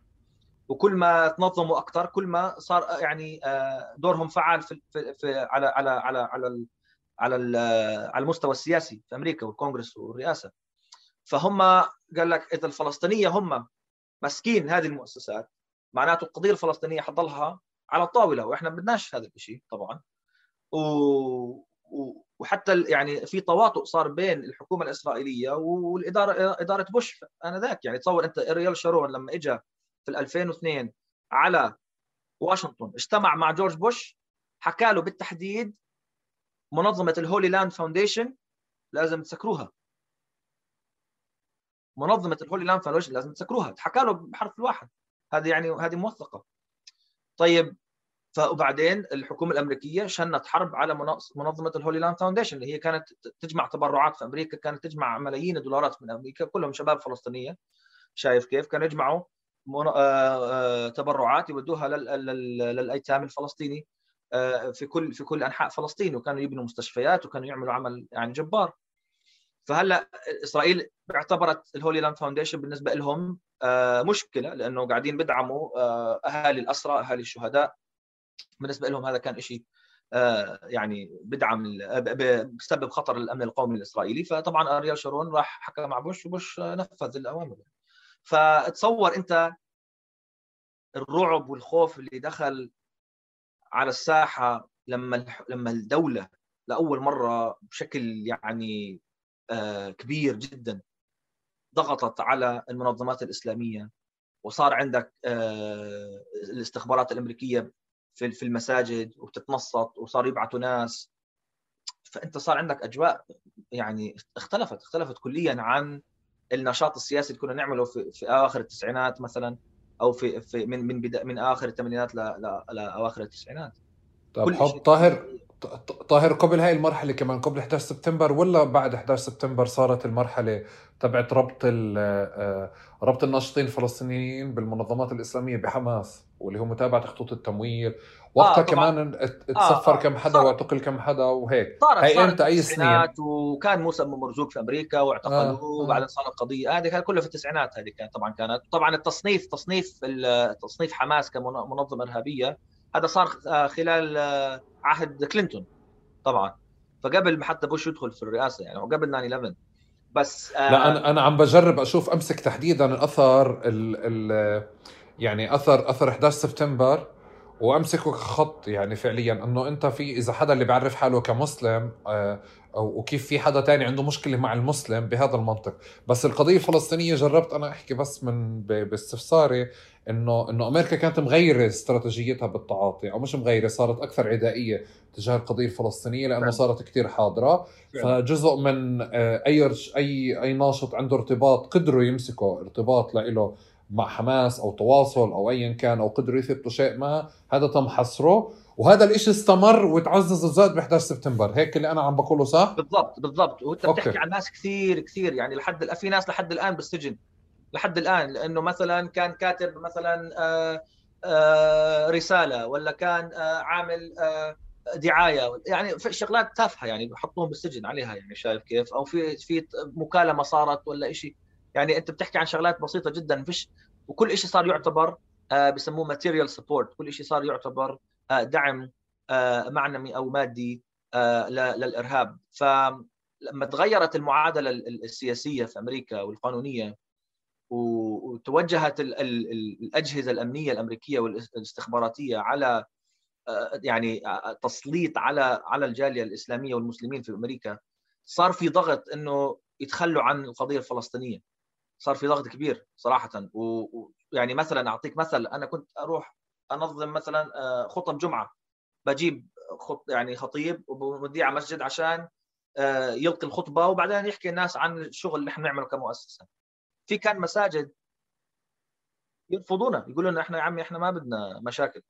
وكل ما تنظموا أكثر كل ما صار يعني آه، دورهم فعال في, في على على على على على على المستوى السياسي في أمريكا والكونغرس والرئاسة. فهم قال لك إذا الفلسطينية هم ماسكين هذه المؤسسات معناته القضية الفلسطينية حتضلها على الطاوله وإحنا ما بدناش هذا الشيء طبعا. و... وحتى يعني في تواطؤ صار بين الحكومة الإسرائيلية والاداره إدارة بوش آنذاك. يعني تصور أنت أريال شارون لما اجى في 2002 على واشنطن اجتمع مع جورج بوش حكى له بالتحديد منظمة ال Holy Land Foundation لازم تسكروها. منظمة ال Holy Land Foundation لازم تسكروها. حكى له بحرف الواحد. هذه يعني هذه موثقة. طيب وبعدين الحكومة الأمريكية شنت حرب على منظمة ال Holy Land Foundation اللي هي كانت تجمع تبرعات في أمريكا كانت تجمع ملايين الدولارات من أمريكا. كلهم شباب فلسطينية. شايف كيف؟ كانوا يجمعوا آه، آه، تبرعات يودوها للأيتام الفلسطيني. في كل في كل أنحاء فلسطين وكانوا يبنوا مستشفيات وكانوا يعملوا عمل يعني جبار. فهلأ إسرائيل اعتبرت ال Holy Land Foundation بالنسبة لهم آه، مشكلة لأنه قاعدين بدعموا آه، أهالي الأسرى أهالي الشهداء. بالنسبة لهم هذا كان شيء يعني بدعم بسبب خطر الأمن القومي الإسرائيلي. فطبعا أريال شارون راح حكى مع بوش وبوش نفذ الأوامر. فتصور أنت الرعب والخوف اللي دخل على الساحة لما لما الدولة لأول مرة بشكل يعني آه، كبير جدا ضغطت على المنظمات الإسلامية وصار عندك آه، الاستخبارات الأمريكية في المساجد وبتتنصت وصار يبعثوا ناس. فأنت صار عندك أجواء يعني اختلفت اختلفت كليا عن النشاط السياسي اللي كنا نعمله في, في اواخر التسعينات مثلا. أو في, في من من بدا من آخر الثمانينات لاواخر التسعينات.
طيب حب طاهر طاهر قبل هاي المرحلة كمان قبل 11 سبتمبر ولا بعد 11 سبتمبر صارت المرحلة تبعت ربط آه، ربط الناشطين الفلسطينيين بالمنظمات الإسلامية بحماس واللي هو متابعة خطوط التمويل وقتها آه كمان اتسفر آه كم حدا واعتقل كم حدا وهيك.
صارت هي إمتى؟ أي سنين؟ وكان موسى مرزوق في أمريكا واعتقلوه آه وبعدين صارت قضيه هذه كانت كلها في التسعينات هذه كانت طبعا كانت. طبعا التصنيف تصنيف تصنيف حماس كمنظمه إرهابية هذا صار آه، خلال آه، عهد كلينتون طبعا. فقبل ما حتى بوش يدخل في الرئاسة يعني وقبل 9 11 بس
آه لا أنا أنا عم بجرب أشوف أمسك تحديدا اثر ال ال يعني اثر أثر 11 سبتمبر. وامسكه خط يعني فعليا إنه أنت في إذا حدا اللي بيعرف حاله كمسلم آه وكيف في حدا تاني عنده مشكلة مع المسلم بهذا المنطق بس القضية الفلسطينية جربت أنا أحكي بس من باستفساري إنه إنه أمريكا كانت مغيرة استراتيجيتها بالتعاطي أو مش مغيرة صارت أكثر عدائية تجاه القضية الفلسطينية لأنه. صارت كثير حاضرة. فجزء من آه، أي أي أي ناشط عنده ارتباط قدروا يمسكوا ارتباط له مع حماس أو تواصل أو ايا كان أو قدروا يثبتوا شيء ما هذا تم حصره. وهذا الإشي استمر وتعزز وزاد ب 11 سبتمبر. هيك اللي أنا عم بقوله صح؟
بالضبط بالضبط. وأنت بتحكي عن ناس كثير كثير. يعني لحد في ناس لحد الآن بالسجن. لحد الآن لأنه مثلا كان كاتب مثلا آه، آه، رسالة ولا كان آه، عامل دعاية. يعني في شغلات تافهة يعني بحطوهم بالسجن عليها يعني شايف كيف؟ أو في في مكالمة صارت ولا شيء يعني انت بتحكي عن شغلات بسيطة جدا فيش وكل شيء صار يعتبر بسموه material support كل شيء صار يعتبر دعم معنوي أو مادي للإرهاب. فلما تغيرت المعادلة السياسية في أمريكا والقانونية وتوجهت الأجهزة الأمنية الأمريكية والاستخباراتية على آه، يعني آه، تسليط على على الجالية الإسلامية والمسلمين في أمريكا صار في ضغط إنه يتخلوا عن القضية الفلسطينية. صار في ضغط كبير صراحة. ويعني مثلا أعطيك مثل أنا كنت أروح أنظم مثلا آه، خطب جمعة. بجيب خط يعني خطيب على مسجد عشان يلقي الخطبة وبعدين يحكي الناس عن الشغل اللي إحنا بنعمله كمؤسسة. في كان مساجد يرفضونا يقولوا لنا إحنا يا عمي إحنا ما بدنا مشاكل.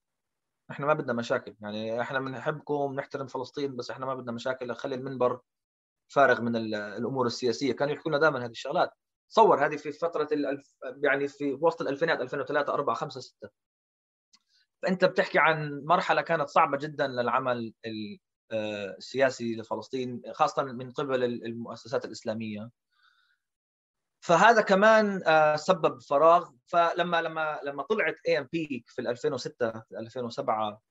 إحنا ما بدنا مشاكل يعني إحنا بنحبكم ونحترم فلسطين بس إحنا ما بدنا مشاكل خلي المنبر فارغ من الأمور السياسية. كانوا يحكوا لنا دائما هذه الشغلات. تصور هذه في فترة الألف يعني في وسط الألفينات 2003 4 5 6 فأنت بتحكي عن مرحلة كانت صعبة جدا للعمل آه، السياسي لفلسطين خاصة من قبل المؤسسات الإسلامية. فهذا كمان آه، سبب فراغ. فلما لما لما طلعت اي ام بي في 2006 في 2007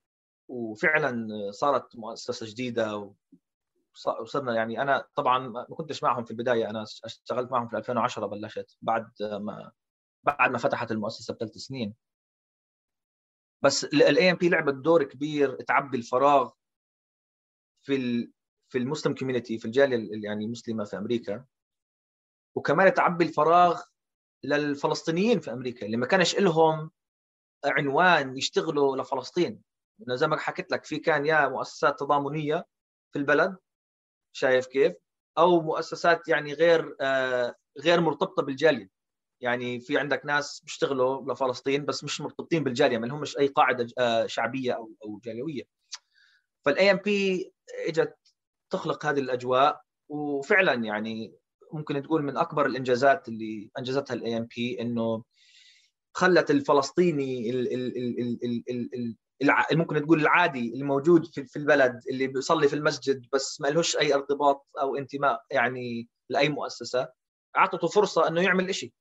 وفعلا صارت مؤسسة جديدة وصرنا يعني أنا طبعا ما كنتش معهم في البداية أنا اشتغلت معهم في 2010 بلشت بعد ما بعد ما فتحت المؤسسة بثلاث سنين. بس ال AMP لعبت دور كبير تعبي الفراغ في في ال Muslim community في الجالية يعني المسلمة في أمريكا. وكمان تعبي الفراغ للفلسطينيين في أمريكا اللي ما كانش لهم عنوان يشتغلوا لفلسطين. زي ما حكيت لك في كان يا مؤسسات تضامنية في البلد شايف كيف؟ أو مؤسسات يعني غير آه غير مرتبطة بالجالية. يعني في عندك ناس بيشتغلوا لفلسطين بس مش مرتبطين بالجالية ما لهمش أي قاعدة آه شعبية أو أو جاليوية. فال AMP إجت تخلق هذه الأجواء وفعلا يعني ممكن تقول من أكبر الإنجازات اللي أنجزتها ال AMP إنه خلت الفلسطيني ال ال ال ال ال ممكن تقول العادي الموجود في, في البلد اللي بيصلي في المسجد بس ما لهش أي ارتباط أو انتماء يعني لأي مؤسسة أعطته فرصة إنه يعمل شيء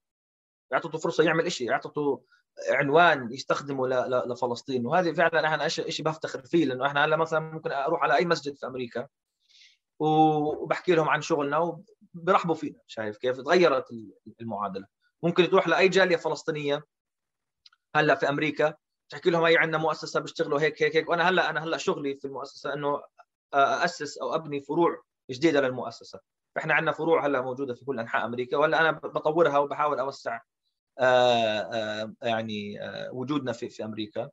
أعطته فرصة يعمل شيء أعطته عنوان يستخدمه لفلسطين. وهذه فعلا إحنا شيء بفتخر فيه لأنه إحنا هلأ مثلا ممكن أروح على أي مسجد في أمريكا وبحكي لهم عن شغلنا وبرحبوا فينا شايف كيف؟ تغيرت المعادلة. ممكن تروح لأي جالية فلسطينية هلأ في أمريكا تحكي لهم هي عندنا مؤسسة بيشتغلوا هيك هيك هيك. وأنا هلأ أنا هلأ شغلي في المؤسسة إنه أسس أو أبني فروع جديدة للمؤسسة. فاحنا عندنا فروع هلأ موجودة في كل أنحاء أمريكا ولا أنا بطورها وبحاول أوسع يعني وجودنا في في أمريكا.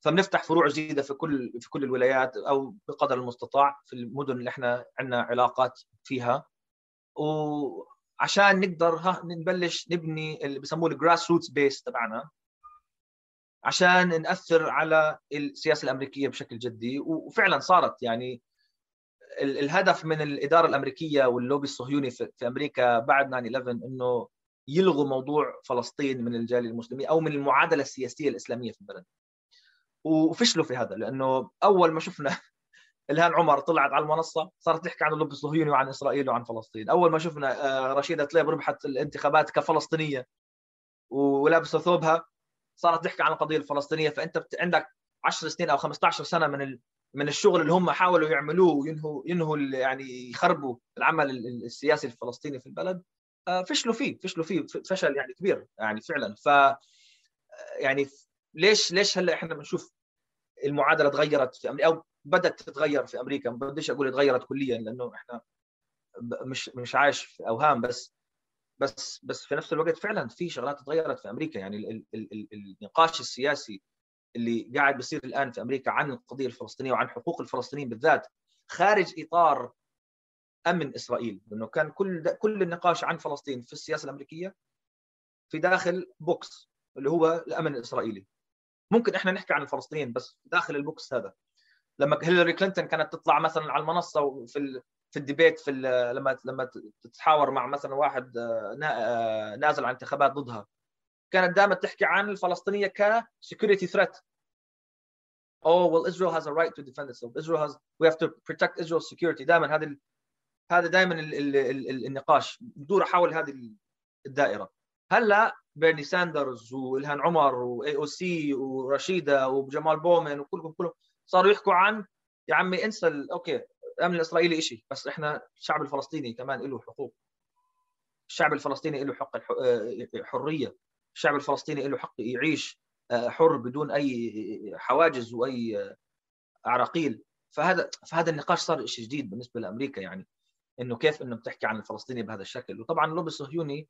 فبنفتح فروع جديدة في كل في كل الولايات أو بقدر المستطاع في المدن اللي إحنا عندنا علاقات فيها. وعشان نقدر ها نبلش نبني اللي بسموه ال grassroots base تبعنا. عشان نأثر على السياسة الأمريكية بشكل جدي. وفعلا صارت يعني الهدف من الإدارة الأمريكية واللوبي الصهيوني في أمريكا بعد 9 11 إنه يلغوا موضوع فلسطين من الجالية المسلمية أو من المعادلة السياسية الإسلامية في البلد. وفشلوا في هذا لأنه أول ما شفنا [laughs] الهان عمر طلعت على المنصة صارت تحكي عن اللب الصهيوني وعن إسرائيل وعن فلسطين. أول ما شفنا آه، رشيدة تليب ربحت الانتخابات كفلسطينية ولابسة ثوبها صارت تحكي عن القضية الفلسطينية فأنت عندك 10 سنين أو 15 سنة من من الشغل اللي هم حاولوا يعملوه وينهوا ينهوا يعني يخربوا العمل السياسي الفلسطيني في البلد. آه، فشلوا فيه فشلوا فيه فشل يعني كبير يعني فعلا. ف يعني ليش ليش هلأ إحنا بنشوف المعادلة تغيرت في أمريكا أو بدأت تتغير في أمريكا؟ ما بديش أقول تغيرت كليا لأنه إحنا مش مش عايش في أوهام بس بس بس في نفس الوقت فعلا في شغلات تغيرت في أمريكا. يعني ال ال ال النقاش السياسي اللي قاعد بيصير الآن في أمريكا عن القضية الفلسطينية وعن حقوق الفلسطينيين بالذات خارج إطار أمن إسرائيل. لأنه كان كل كل النقاش عن فلسطين في السياسة الأمريكية في داخل box اللي هو الأمن الإسرائيلي. ممكن إحنا نحكي عن الفلسطينيين بس داخل ال box هذا. لما هيلاري كلينتون كانت تطلع مثلا على المنصة في في ال debate في لما لما تتحاور مع مثلا واحد آه، آه، نازل عن انتخابات ضدها. كانت دائما تحكي عن الفلسطينية ك security threat. Oh well Israel has a right to defend itself. Israel has we have to protect Israel's security. دائما هذا هذا دائما النقاش. بدور حول هذه الدائرة. هلأ بيرني ساندرز وإلهان عمر و AOC ورشيدة وجمال بومن وكلهم كلهم صاروا يحكوا عن يا عمي انسى okay الامن الاسرائيلي شيء بس إحنا الشعب الفلسطيني كمان له حقوق. الشعب الفلسطيني له حق الحريه الشعب الفلسطيني له حق يعيش آه، حر بدون أي حواجز وأي اعراقيل فهذا فهذا النقاش صار شيء جديد بالنسبة لأمريكا يعني إنه كيف إنه بتحكي عن الفلسطيني بهذا الشكل. وطبعا اللوبي الصهيوني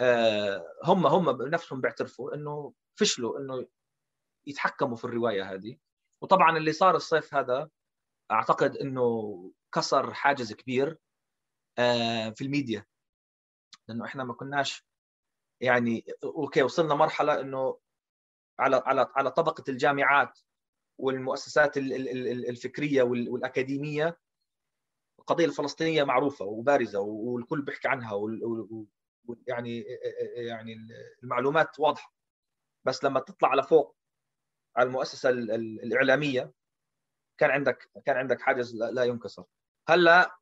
آه، هم هم بنفسهم بيعترفوا إنه فشلوا إنه يتحكموا في الرواية هذه. وطبعا اللي صار الصيف هذا أعتقد إنه كسر حاجز كبير آه، في الميديا. لأنه إحنا ما كناش يعني أوكي وصلنا مرحلة إنه على على على طبقة الجامعات والمؤسسات الفكرية والأكاديمية القضية الفلسطينية معروفة وبارزة والكل بيحكي عنها يعني يعني المعلومات واضحة. بس لما تطلع على فوق على المؤسسه الإعلامية كان عندك كان عندك حاجز لا ينكسر. هلا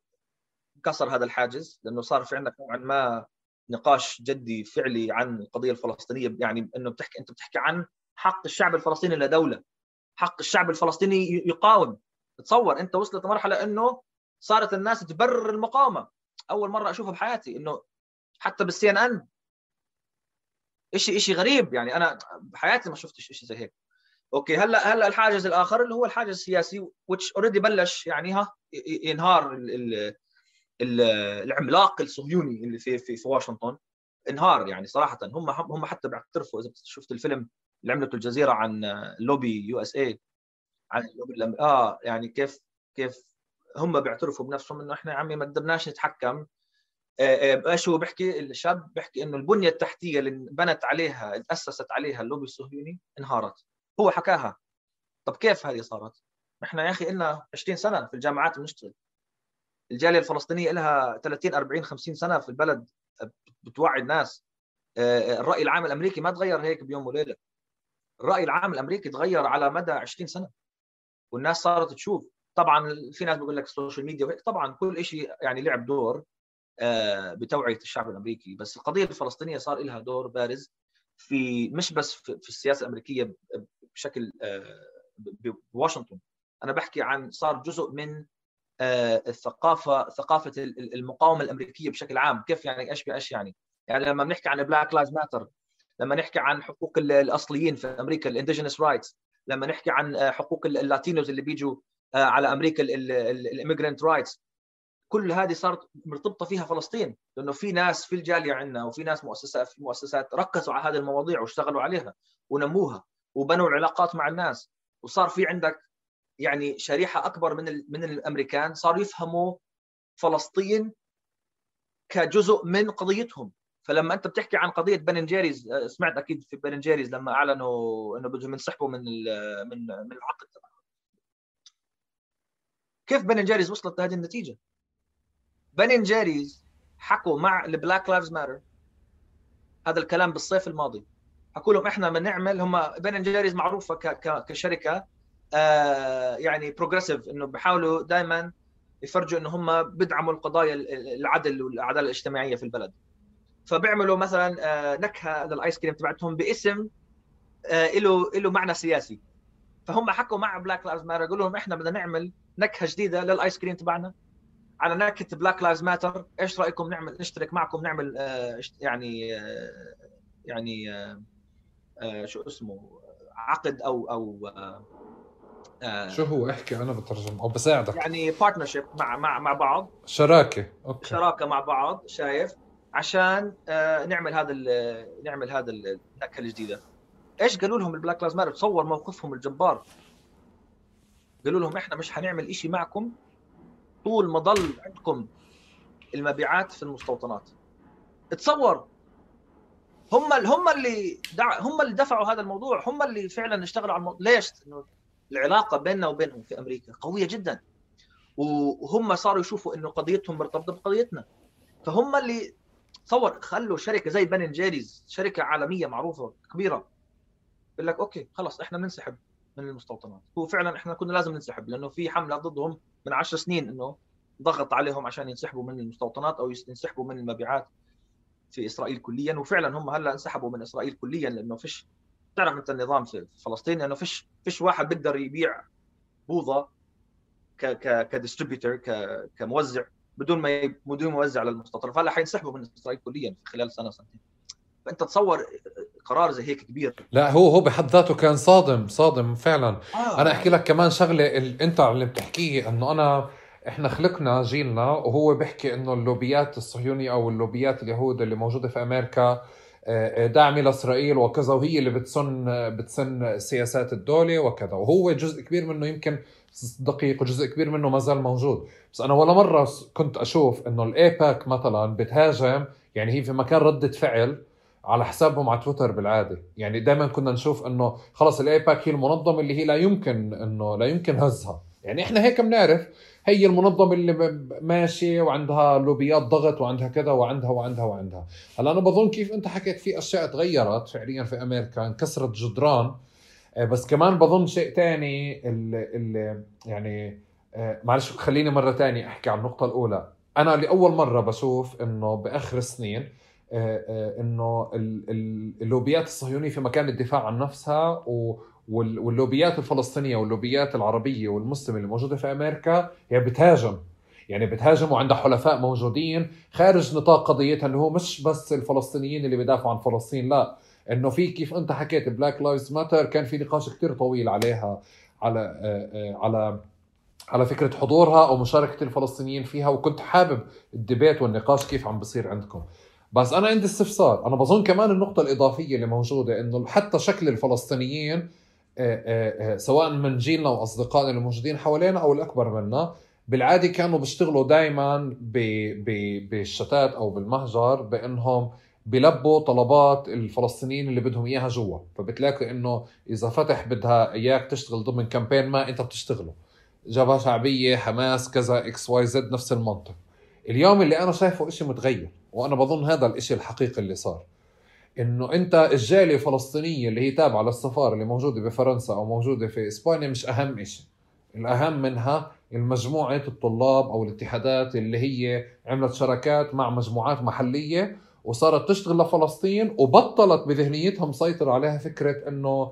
كسر هذا الحاجز لأنه صار في عندك نوعا ما نقاش جدي فعلي عن القضية الفلسطينية يعني إنه بتحكي أنت بتحكي عن حق الشعب الفلسطيني لدولة. حق الشعب الفلسطيني يقاوم. تصور أنت وصلت لمرحلة إنه صارت الناس تبرر المقاومة. أول مرة اشوفها بحياتي إنه حتى بالسي ان ان شيء شيء غريب. يعني أنا بحياتي ما شفتش شيء زي هيك. okay هلأ هلأ الحاجز الآخر اللي هو الحاجز السياسي which already بلش يعني ها ينهار ال ال العملاق الصهيوني اللي في في, في واشنطن. انهار يعني صراحة. هم هم حتى بيعترفوا إذا شفت الفيلم اللي عملته الجزيرة عن lobby USA عن اللوبي آه يعني كيف كيف هم بيعترفوا بنفسهم إنه إحنا يا عمي ما قدرناش نتحكم. آه، آه، إيش هو؟ بيحكي الشاب بيحكي إنه البنية التحتية اللي بنت عليها تأسست عليها اللوبي الصهيوني انهارت. هو حكاها. طب كيف هذه صارت؟ إحنا يا أخي لنا 20 سنة في الجامعات بنشتغل. الجالية الفلسطينية لها 30 40 50 سنة في البلد بتوعي الناس. آه، الرأي العام الأمريكي ما تغير هيك بيوم وليلة. الرأي العام الأمريكي تغير على مدى 20 سنة. والناس صارت تشوف. طبعا في ناس بيقول لك ال social media وهيك. طبعا كل شيء يعني لعب دور آه، بتوعية الشعب الأمريكي. بس القضية الفلسطينية صار لها دور بارز. في مش بس في السياسة الأمريكية بشكل آه، بواشنطن. أنا بحكي عن صار جزء من آه، الثقافة ثقافة المقاومة الأمريكية بشكل عام. كيف يعني إيش بإيش يعني؟ يعني لما بنحكي عن Black Lives Matter لما نحكي عن حقوق الأصليين في أمريكا ال indigenous rights لما نحكي عن حقوق ال Latinos اللي بيجوا على أمريكا ال immigrant rights كل هذه صارت مرتبطة فيها فلسطين لأنه في ناس في الجالية عندنا وفي ناس مؤسسات في مؤسسات ركزوا على هذه المواضيع واشتغلوا عليها ونموها وبنوا العلاقات مع الناس. وصار في عندك يعني شريحة أكبر من من الأمريكان صاروا يفهموا فلسطين كجزء من قضيتهم. فلما أنت بتحكي عن قضية Ben & Jerry's سمعت أكيد في Ben & Jerry's لما أعلنوا إنه بدهم ينسحبوا من من من العقد. كيف Ben & Jerry's وصلت لهذه النتيجة؟ Ben & Jerry's حكوا مع ال Black Lives Matter هذا الكلام بالصيف الماضي. حكوا لهم إحنا بنعمل بن جيريز معروفة كشركة آه يعني progressive إنه بيحاولوا دائما يفرجوا إنه هم بدعموا القضايا العدل والعدالة الاجتماعية في البلد. فبيعملوا مثلا آه نكهة لل ice cream تبعتهم باسم آه له له معنى سياسي. فهم حكوا مع Black Lives Matter قالوا لهم إحنا بدنا نعمل نكهة جديدة لل ice cream تبعنا. على نكهه Black Lives Matter إيش رأيكم نعمل نشترك معكم نعمل آه يعني آه يعني آه آه شو اسمه عقد أو أو آه
آه شو هو؟ احكي أنا بترجم أو بساعدك.
يعني partnership مع مع مع بعض.
شراكة
okay. شراكة مع بعض شايف؟ عشان نعمل هذا نعمل هذا النكهة الجديدة. إيش قالوا لهم ال Black Lives Matter تصور موقفهم الجبار. قالوا لهم إحنا مش حنعمل شيء معكم طول ما ضل عندكم المبيعات في المستوطنات. تصور هم هم اللي دع... هم اللي دفعوا هذا الموضوع هم اللي فعلا اشتغلوا على الموضوع ليش؟ العلاقة بيننا وبينهم في أمريكا قوية جدا. وهم صاروا يشوفوا إنه قضيتهم مرتبطة بقضيتنا. فهم اللي تصور خلوا شركة زي Ben & Jerry's شركة عالمية معروفة كبيرة يقول لك okay خلاص إحنا بننسحب من المستوطنات. هو فعلا إحنا كنا لازم ننسحب لأنه في حملة ضدهم من عشر سنين إنه ضغط عليهم عشان ينسحبوا من المستوطنات أو ينسحبوا من المبيعات في إسرائيل كليا. وفعلا هم هلأ انسحبوا من إسرائيل كليا لأنه فيش تعرف أنت النظام في فلسطين إنه فيش فيش واحد بيقدر يبيع بوظة ك ك كديستريبيوتر كموزع بدون ما بدون موزع للمستوطنات فهلأ حينسحبوا من إسرائيل كليا خلال سنة سنتين. فأنت تصور قرار زي هيك كبير.
لا هو هو بحد ذاته كان صادم صادم فعلا. آه. أنا أحكي لك كمان شغلة أنت اللي بتحكيه إنه أنا إحنا خلقنا جيلنا وهو بيحكي إنه اللوبيات الصهيونية أو اللوبيات اليهود اللي موجودة في أمريكا آه، داعمة لإسرائيل وكذا وهي اللي بتسن بتسن سياسات الدولة وكذا. وهو جزء كبير منه يمكن دقيق وجزء كبير منه ما زال موجود. بس أنا ولا مرة كنت أشوف إنه الـ AIPAC مثلا بتهاجم يعني هي في مكان ردة فعل على حسابهم على تويتر بالعادة. يعني دائما كنا نشوف إنه خلص الـ AIPAC هي المنظمة اللي هي لا يمكن إنه لا يمكن هزها. يعني إحنا هيك بنعرف هي المنظمة اللي ماشية وعندها لوبيات ضغط وعندها كذا وعندها وعندها وعندها. هلأ أنا بظن كيف أنت حكيت في أشياء تغيرت فعليا في أمريكا انكسرت جدران. آه، بس كمان بظن شيء ثاني اللي يعني آه، معلش خليني مرة ثانية أحكي عن النقطة الأولى. أنا لأول مرة بشوف إنه بآخر السنين آه، إنه اللوبيات الصهيونية في مكان الدفاع عن نفسها واللوبيات الفلسطينية واللوبيات العربية والمسلمة اللي موجودة في أمريكا هي بتهاجم. يعني بتهاجم وعندها حلفاء موجودين خارج نطاق قضيتها اللي هو مش بس الفلسطينيين اللي بيدافعوا عن فلسطين لا. إنه في كيف أنت حكيت Black Lives Matter كان في نقاش كثير طويل عليها على آه، آه، على على فكرة حضورها أو مشاركة الفلسطينيين فيها وكنت حابب ال debate والنقاش كيف عم بصير عندكم. بس أنا عندي استفسار. أنا بظن كمان النقطة الإضافية اللي موجودة إنه حتى شكل الفلسطينيين آه، آه، آه، سواء من جيلنا وأصدقائنا اللي موجودين حوالينا أو الأكبر منا بالعادة كانوا بيشتغلوا دائما بالشتات أو بالمهجر بإنهم بلبوا طلبات الفلسطينيين اللي بدهم إياها جوا. فبتلاقي إنه إذا فتح بدها إياك تشتغل ضمن campaign ما أنت بتشتغله. جبهة شعبية حماس كذا X Y Z نفس المنطق. اليوم اللي أنا شايفه شيء متغير وأنا بظن هذا الشيء الحقيقي اللي صار. إنه أنت الجالية الفلسطينية اللي هي تابعة للسفارة اللي موجودة بفرنسا أو موجودة في إسبانيا مش أهم شيء الأهم منها المجموعة الطلاب أو الاتحادات اللي هي عملت شراكات مع مجموعات محلية وصارت تشتغل لفلسطين وبطلت بذهنيتها مسيطر عليها فكرة إنه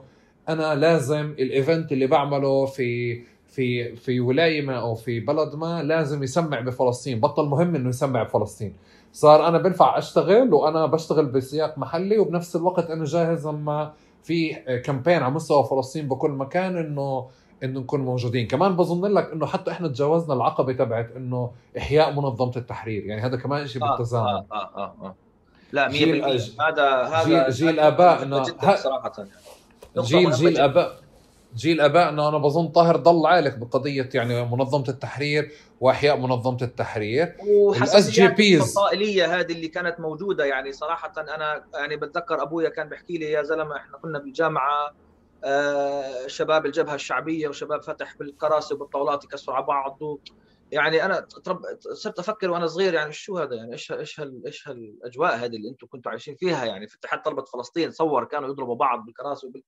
أنا لازم الإيفنت اللي بعمله في في في ولايه ما أو في بلد ما لازم يسمع بفلسطين. بطل مهم إنه يسمع بفلسطين. صار أنا بنفع أشتغل وأنا بشتغل بسياق محلي وبنفس الوقت أنا جاهز لما في كامبين على مستوى فلسطين بكل مكان إنه إنه نكون موجودين. كمان بظن لك إنه حتى إحنا تجاوزنا العقبة تبعت إنه إحياء منظمة التحرير. يعني هذا كمان شيء
آه
بالتزامن.
آه آه آه آه. لا 100% هذا هذا
جيل, جيل ابائنا
صراحة
يعني. جيل جيل آباء جيل أبائنا أنا بظن طاهر ضل عالق بقضية يعني منظمة التحرير وأحياء منظمة التحرير.
وحساسيات الفصائليه هذه اللي كانت موجودة يعني صراحة أنا يعني بتذكر أبويا كان بيحكي لي يا زلمة إحنا كنا بالجامعة آه شباب الجبهة الشعبية وشباب فتح بالكراسي وبالطاولات يكسروا على بعض يعني أنا ترب... صرت أفكر وأنا صغير يعني شو هذا يعني إيش إيش هال... إيش هالأجواء هذه اللي أنتم كنتوا عايشين فيها يعني؟ في اتحاد طلبة فلسطين صور كانوا يضربوا بعض بالكراسي وبال...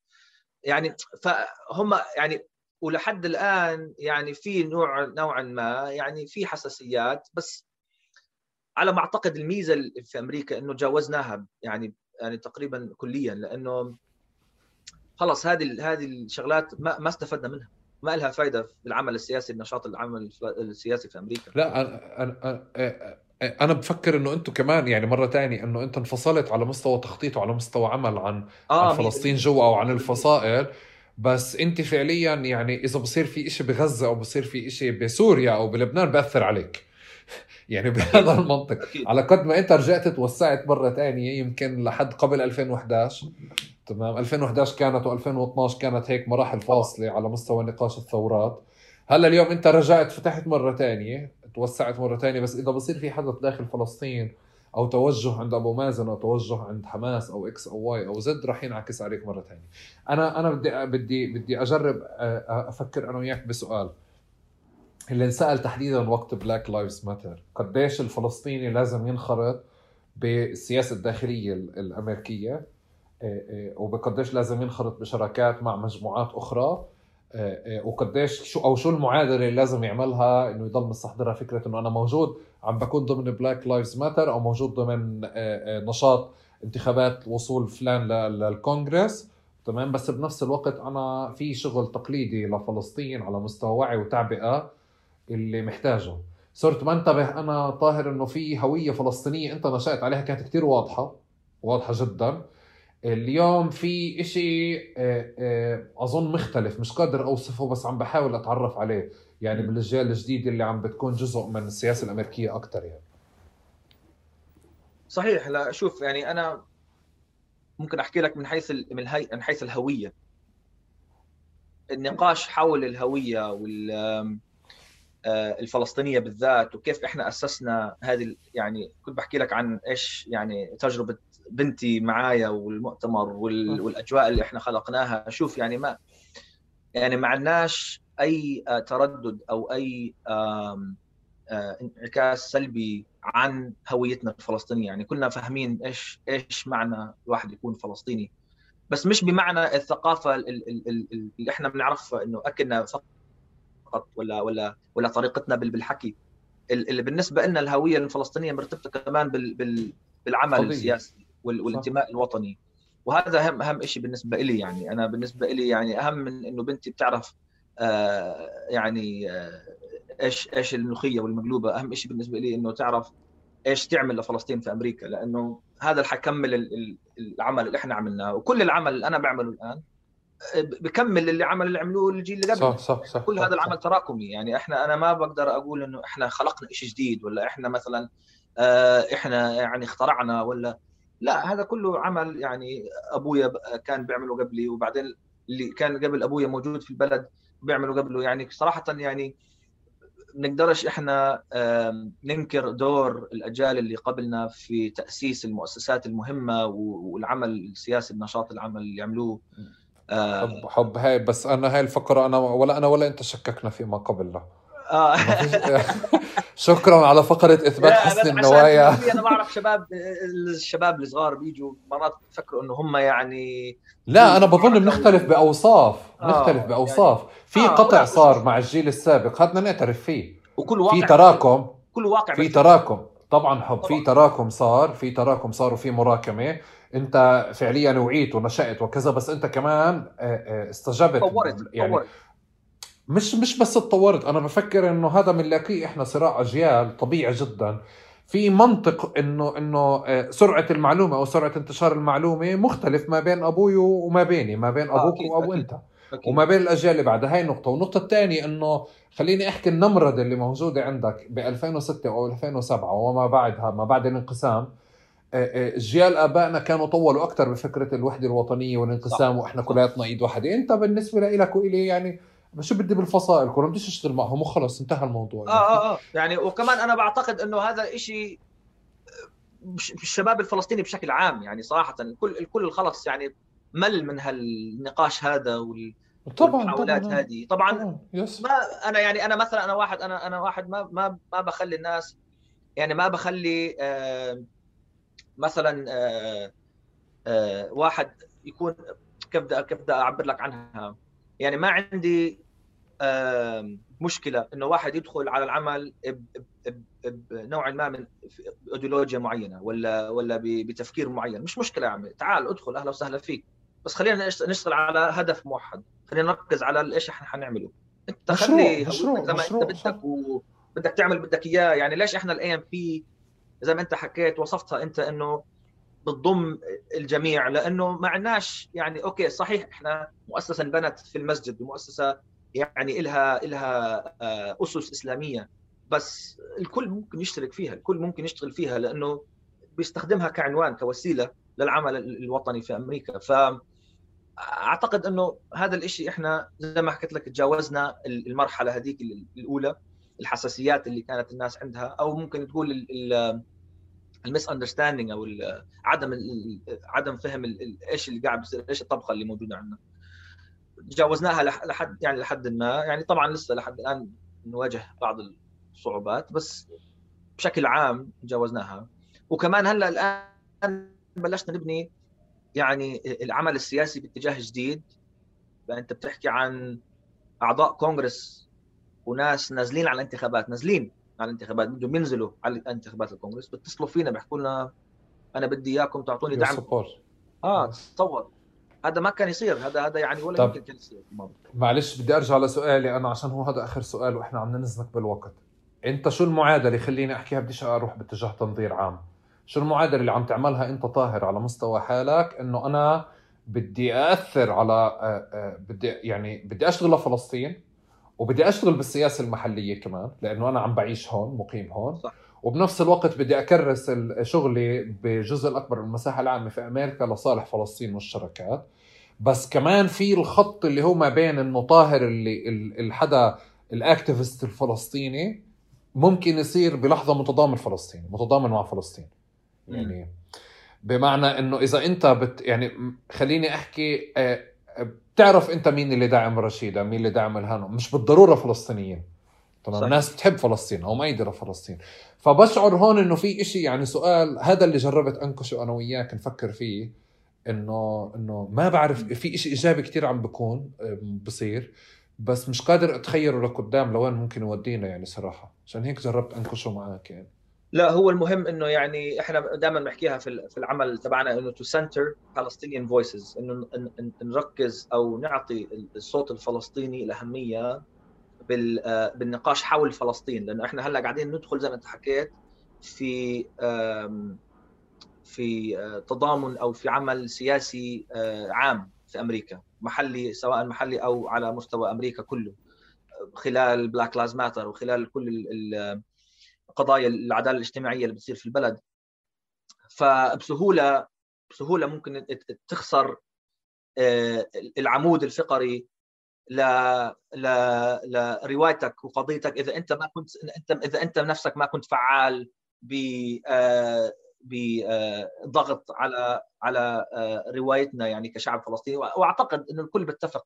يعني فهم يعني ولحد الآن يعني في نوع نوعا ما يعني في حساسيات بس على ما أعتقد الميزة في أمريكا إنه تجاوزناها يعني يعني تقريبا كليا لأنه خلص هذه هذه الشغلات ما ما استفدنا منها ما لها فائده في العمل السياسي النشاط العمل السياسي في أمريكا.
لا أنا أنا أنا بفكر إنه أنتم كمان يعني مرة تانية إنه أنت انفصلت على مستوى تخطيط وعلى مستوى عمل عن, آه عن فلسطين جوا أو عن الفصائل. بس أنت فعليا يعني إذا بصير في شيء بغزة أو بصير في شيء بسوريا أو بلبنان بأثر عليك. [laughs] يعني بهذا المنطق. على قد ما أنت رجعت توسعت مرة ثانية يمكن لحد قبل 2011 تمام؟ 2011 كانت و2012 كانت هيك مراحل فاصلة على مستوى نقاش الثورات. هلأ اليوم أنت رجعت فتحت مرة ثانية توسعت مرة ثانية بس إذا بصير في حدث داخل فلسطين أو توجه عند أبو مازن أو توجه عند حماس أو إكس أو واي أو زد راح ينعكس عليك مرة ثانية أنا أنا بدي بدي بدي أجرب أفكر أنا وياك بسؤال. اللي انسأل تحديدا وقت Black Lives Matter قديش الفلسطيني لازم ينخرط بالسياسة الداخلية الأمريكية؟ وبقديش لازم ينخرط بشراكات مع مجموعات أخرى؟ وقديش شو أو شو المعادلة اللي لازم يعملها إنه يضل مستحضرها فكرة إنه أنا موجود عم بكون ضمن Black Lives Matter أو موجود ضمن آه، آه، نشاط انتخابات وصول فلان للكونغرس. تمام؟ بس بنفس الوقت أنا في شغل تقليدي لفلسطين على مستوى وعي وتعبئة اللي محتاجه. صرت منتبه أنا طاهر إنه في هوية فلسطينية أنت نشأت عليها كانت كتير واضحة واضحة جدا. اليوم في إشي آه، أظن مختلف مش قادر أوصفه بس عم بحاول أتعرف عليه يعني بالأجيال الجديدة اللي عم بتكون جزء من السياسة الأمريكية أكثر يعني.
صحيح لا شوف يعني أنا ممكن أحكي لك من حيث من هي من حيث الهوية. النقاش حول الهوية وال آه، الفلسطينية بالذات وكيف إحنا أسسنا هذه يعني كنت بحكي لك عن إيش يعني تجربة بنتي معايا والمؤتمر والأجواء اللي إحنا خلقناها. شوف يعني ما يعني ما عندناش أي آه، تردد أو أي آه، انعكاس سلبي عن هويتنا الفلسطينية. يعني كلنا فاهمين إيش إيش معنى الواحد يكون فلسطيني. بس مش بمعنى الثقافة اللي إحنا بنعرفها إنه أكلنا فقط ولا ولا ولا طريقتنا بالحكي. اللي بالنسبة لنا الهوية الفلسطينية مرتبطة كمان بالعمل. السياسي. والانتماء الوطني. وهذا أهم أهم شيء بالنسبة لي يعني. أنا بالنسبة لي يعني أهم من إنه بنتي بتعرف آه، يعني آه، إيش إيش الملوخية والمقلوبة. أهم شيء بالنسبة لي إنه تعرف إيش تعمل لفلسطين في أمريكا. لأنه هذا اللي حيكمل العمل اللي إحنا عملناه. وكل العمل اللي أنا بعمله الآن آه، بكمل اللي عمل اللي عملوه الجيل اللي قبل
صح صح صح
كل
صح
هذا العمل صح. تراكمي. يعني إحنا أنا ما بقدر أقول إنه إحنا خلقنا شيء جديد ولا إحنا مثلا إحنا يعني اخترعنا ولا لا هذا كله عمل يعني أبويا كان بيعمله قبلي وبعدين اللي كان قبل أبويا موجود في البلد بيعملوا قبله يعني صراحة يعني نقدرش إحنا ننكر دور الأجيال اللي قبلنا في تأسيس المؤسسات المهمة والعمل السياسي النشاط العمل اللي عملوه
حب حب هاي بس أنا هاي الفقرة أنا ولا أنا ولا أنت شككنا فيما قبل. [laughs] شكرا على فقرة إثبات حسن النوايا.
أنا بعرف شباب الشباب الصغار بيجوا مرات بفكروا إنه هم يعني
لا أنا بظن بنختلف بأوصاف بنختلف آه بأوصاف. يعني في آه قطع صار مع الجيل السابق هاتنا نعترف فيه.
وكل واقع
في تراكم
كل واقع
في تراكم. طبعا حب في تراكم صار في تراكم صار وفي مراكمة. أنت فعليا وعيت ونشأت وكذا بس أنت كمان آه، آه، استجبت
طورت يعني طورت.
مش مش بس تطورت أنا بفكر إنه هذا بنلاقيه إحنا صراع أجيال طبيعي جدا. في منطق إنه إنه آه، سرعة المعلومة أو سرعة انتشار المعلومة مختلف ما بين أبوي وما بيني ما بين أبوك أكيد أو أكيد. أنت. أكيد. وما بين الأجيال اللي بعدها. هاي نقطة. والنقطة الثانية إنه خليني أحكي النمرضه اللي موجودة عندك ب 2006 أو 2007 وما بعدها ما بعد الانقسام. اجيال آبائنا كانوا طولوا أكثر بفكرة الوحدة الوطنية والانقسام وإحنا كلياتنا إيد واحدة. أنت بالنسبة لك وإلي يعني شو بدي بالفصائل؟ كلهم بديش أشتغل معهم وخلص انتهى الموضوع.
آه آه آه. يعني وكمان أنا بعتقد إنه هذا الشيء الشباب الفلسطيني بشكل عام يعني صراحة الكل الكل خلص يعني مل من هالنقاش هذا وال طبعا المحاولات طبعا هذه. طبعا, طبعا. يس. ما أنا يعني أنا مثلا أنا واحد أنا أنا واحد ما ما ما بخلي الناس يعني ما بخلي آه مثلا آه آه واحد يكون كيف بدي كيف بدي أعبر لك عنها؟ يعني ما عندي مشكلة إنه واحد يدخل على العمل بنوع ما من ايديولوجيا معينة ولا ولا بتفكير معين. مش مشكلة يا عمي. تعال ادخل أهلا وسهلا فيك. بس خلينا نشتغل على هدف موحد. خلينا نركز على إيش إحنا حنعمله. أنت خلي مشروع زي ما أنت بدك وبدك تعمل بدك إياه. يعني ليش إحنا ال AMP زي ما أنت حكيت وصفتها أنت إنه بتضم الجميع لأنه ما عندناش يعني أوكي صحيح إحنا مؤسسة انبنت في المسجد ومؤسسة يعني لها لها آه، أسس إسلامية بس الكل ممكن يشترك فيها الكل ممكن يشتغل فيها لأنه بيستخدمها كعنوان كوسيلة للعمل الوطني في أمريكا. ف أعتقد إنه هذا الشيء إحنا زي ما حكيت لك تجاوزنا المرحلة هذيك الأولى الحساسيات اللي كانت الناس عندها أو ممكن تقول المس اندرستاندينج أو عدم عدم فهم إيش اللي قاعد بيصير إيش الطبخه اللي موجودة عندنا. تجاوزناها لحد يعني لحد ما. يعني طبعا لسه لحد الآن نواجه بعض الصعوبات بس بشكل عام تجاوزناها. وكمان هلأ الآن بلشنا نبني يعني العمل السياسي باتجاه جديد. فانت بتحكي عن أعضاء كونغرس وناس نازلين على الانتخابات نازلين. على الانتخابات بدهم ينزلوا على انتخابات الكونغرس بيتصلوا فينا بيحكوا لنا أنا بدي إياكم تعطوني دعم. آه تصور. هذا ما كان يصير هذا هذا يعني ولا يمكن كان يصير.
معلش بدي أرجع لسؤالي أنا عشان هو هذا آخر سؤال وإحنا عم ننزلك بالوقت. أنت شو المعادلة خليني أحكيها؟ بديش أروح باتجاه تنظير عام. شو المعادلة اللي عم تعملها أنت طاهر على مستوى حالك إنه أنا بدي اثر على آه، آه، بدي يعني بدي اشتغل لفلسطين وبدي أشتغل بالسياسة المحلية كمان لأنه أنا عم بعيش هون مقيم هون. صح. وبنفس الوقت بدي أكرس شغلي بجزء الأكبر من المساحة العامة في أمريكا لصالح فلسطين والشركات. بس كمان في الخط اللي هو ما بين انه طاهر اللي الحدا الاكتيفست الفلسطيني ممكن يصير بلحظة متضامن فلسطيني متضامن مع فلسطين. يعني بمعنى إنه إذا أنت بت يعني خليني أحكي آه، بتعرف انت مين اللي داعم رشيدة مين اللي داعم إلهان؟ مش بالضرورة فلسطينيين. تمام؟ الناس بتحب فلسطين أو مأيدة فلسطين. فبشعر هون انه في إشي يعني سؤال هذا اللي جربت أنكشه أنا وياك نفكر فيه إنه إنه ما بعرف في إشي إيجابي كتير عم بكون بصير بس مش قادر أتخيله لقدام لوين ممكن يودينا يعني صراحة. عشان هيك جربت أنكشه معك يعني.
لا هو المهم إنه يعني إحنا دائما بنحكيها في العمل تبعنا إنه to center Palestinian voices إنه نركز أو نعطي الصوت الفلسطيني الأهمية بالنقاش حول فلسطين. لأنه إحنا هلأ قاعدين ندخل زي ما أنت حكيت في في آه، تضامن أو في عمل سياسي آه، عام في أمريكا محلي سواء محلي أو على مستوى أمريكا كله خلال Black Lives Matter وخلال كل قضايا العدالة الاجتماعية اللي بتصير في البلد. فبسهولة بسهولة ممكن تخسر آه، العمود الفقري ل لروايتك وقضيتك. إذا أنت ما كنت أنت إذا أنت نفسك ما كنت فعال ب آه، بضغط على على آه، روايتنا يعني كشعب فلسطيني وأعتقد انه الكل بيتفق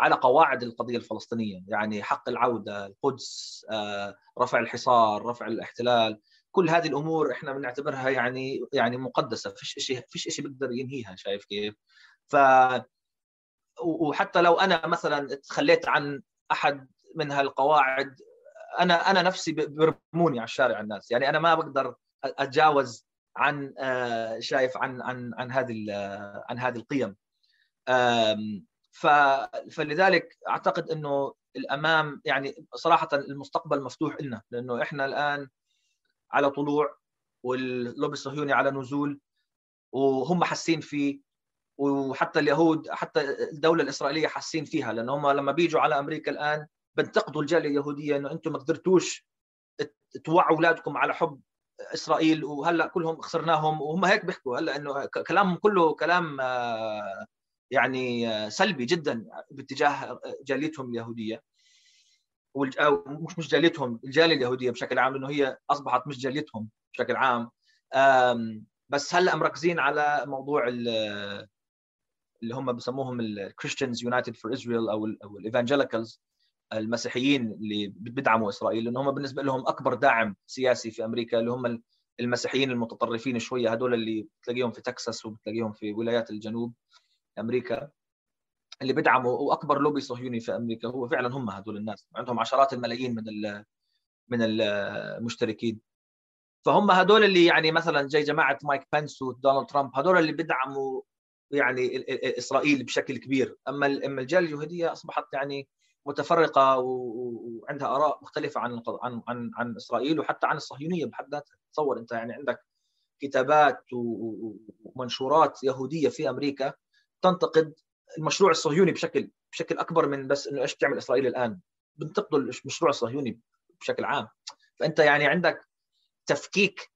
على قواعد القضية الفلسطينية يعني حق العودة القدس آه، رفع الحصار رفع الاحتلال كل هذه الأمور إحنا بنعتبرها يعني يعني مقدسة فيش شيء فيش شيء بيقدر ينهيها شايف كيف؟ ف وحتى لو أنا مثلا تخليت عن أحد من هالقواعد أنا أنا نفسي بيرموني على الشارع الناس يعني أنا ما بقدر أتجاوز عن آه، شايف عن عن عن هذه عن هذه القيم. فلذلك أعتقد إنه الأمام يعني صراحة المستقبل مفتوح لنا لأنه إحنا الآن على طلوع واللوبي الصهيوني على نزول وهم حاسين فيه وحتى اليهود حتى الدولة الإسرائيلية حاسين فيها لأن هم لما بيجوا على أمريكا الآن بنتقدوا الجاليه اليهودية إنه أنتم ما قدرتوش توعوا أولادكم على حب إسرائيل وهلأ كلهم خسرناهم وهم هيك بيحكوا هلأ إنه كلامهم كله كلام يعني سلبي جدا باتجاه جاليتهم اليهودية. مش مش جاليتهم الجالية اليهودية بشكل عام لأنه هي أصبحت مش جاليتهم بشكل عام. بس هلأ مركزين على موضوع اللي هم بسموهم ال Christians United for Israel أو أو ال evangelicals المسيحيين اللي بدعموا إسرائيل لأن هم بالنسبة لهم أكبر داعم سياسي في أمريكا اللي هم المسيحيين المتطرفين شوية هذول اللي بتلاقيهم في تكساس وبتلاقيهم في ولايات الجنوب. أمريكا اللي بيدعموا وأكبر لوبي صهيوني في أمريكا هو فعلا هم هذول الناس عندهم عشرات الملايين من من المشتركين فهم هذول اللي يعني مثلا زي جماعة مايك بنس ودونالد ترامب هذول اللي بيدعموا يعني إسرائيل بشكل كبير. أما أما الجالية اليهودية أصبحت يعني متفرقة وعندها آراء مختلفة عن عن عن, عن إسرائيل وحتى عن الصهيونية بحد ذاتها. تصور أنت يعني عندك كتابات ومنشورات يهودية في أمريكا تنتقد المشروع الصهيوني بشكل بشكل أكبر من بس إنه إيش بتعمل إسرائيل الآن؟ بنتقدوا المشروع الصهيوني بشكل عام. فأنت يعني عندك تفكيك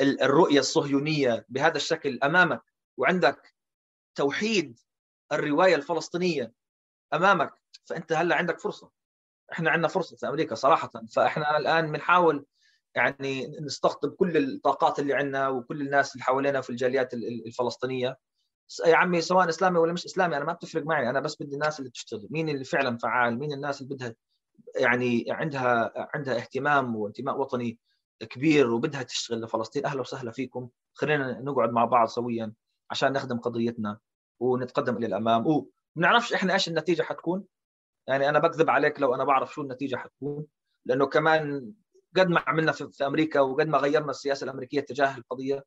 الرؤية الصهيونية بهذا الشكل أمامك وعندك توحيد الرواية الفلسطينية أمامك فأنت هلأ عندك فرصة. إحنا عندنا فرصة في أمريكا صراحة. فإحنا الآن بنحاول يعني نستقطب كل الطاقات اللي عندنا وكل الناس اللي حوالينا في الجاليات الفلسطينية. يا عمي سواء إسلامي ولا مش إسلامي أنا ما بتفرق معي أنا بس بدي الناس اللي بتشتغل. مين اللي فعلا فعال؟ مين الناس اللي بدها يعني عندها عندها اهتمام وانتماء وطني كبير وبدها تشتغل لفلسطين؟ أهلا وسهلا فيكم. خلينا نقعد مع بعض سويا عشان نخدم قضيتنا ونتقدم إلى الأمام. وما بنعرفش إحنا إيش النتيجة حتكون؟ يعني أنا بكذب عليك لو أنا بعرف شو النتيجة حتكون لأنه كمان قد ما عملنا في أمريكا وقد ما غيرنا السياسة الأمريكية تجاه القضية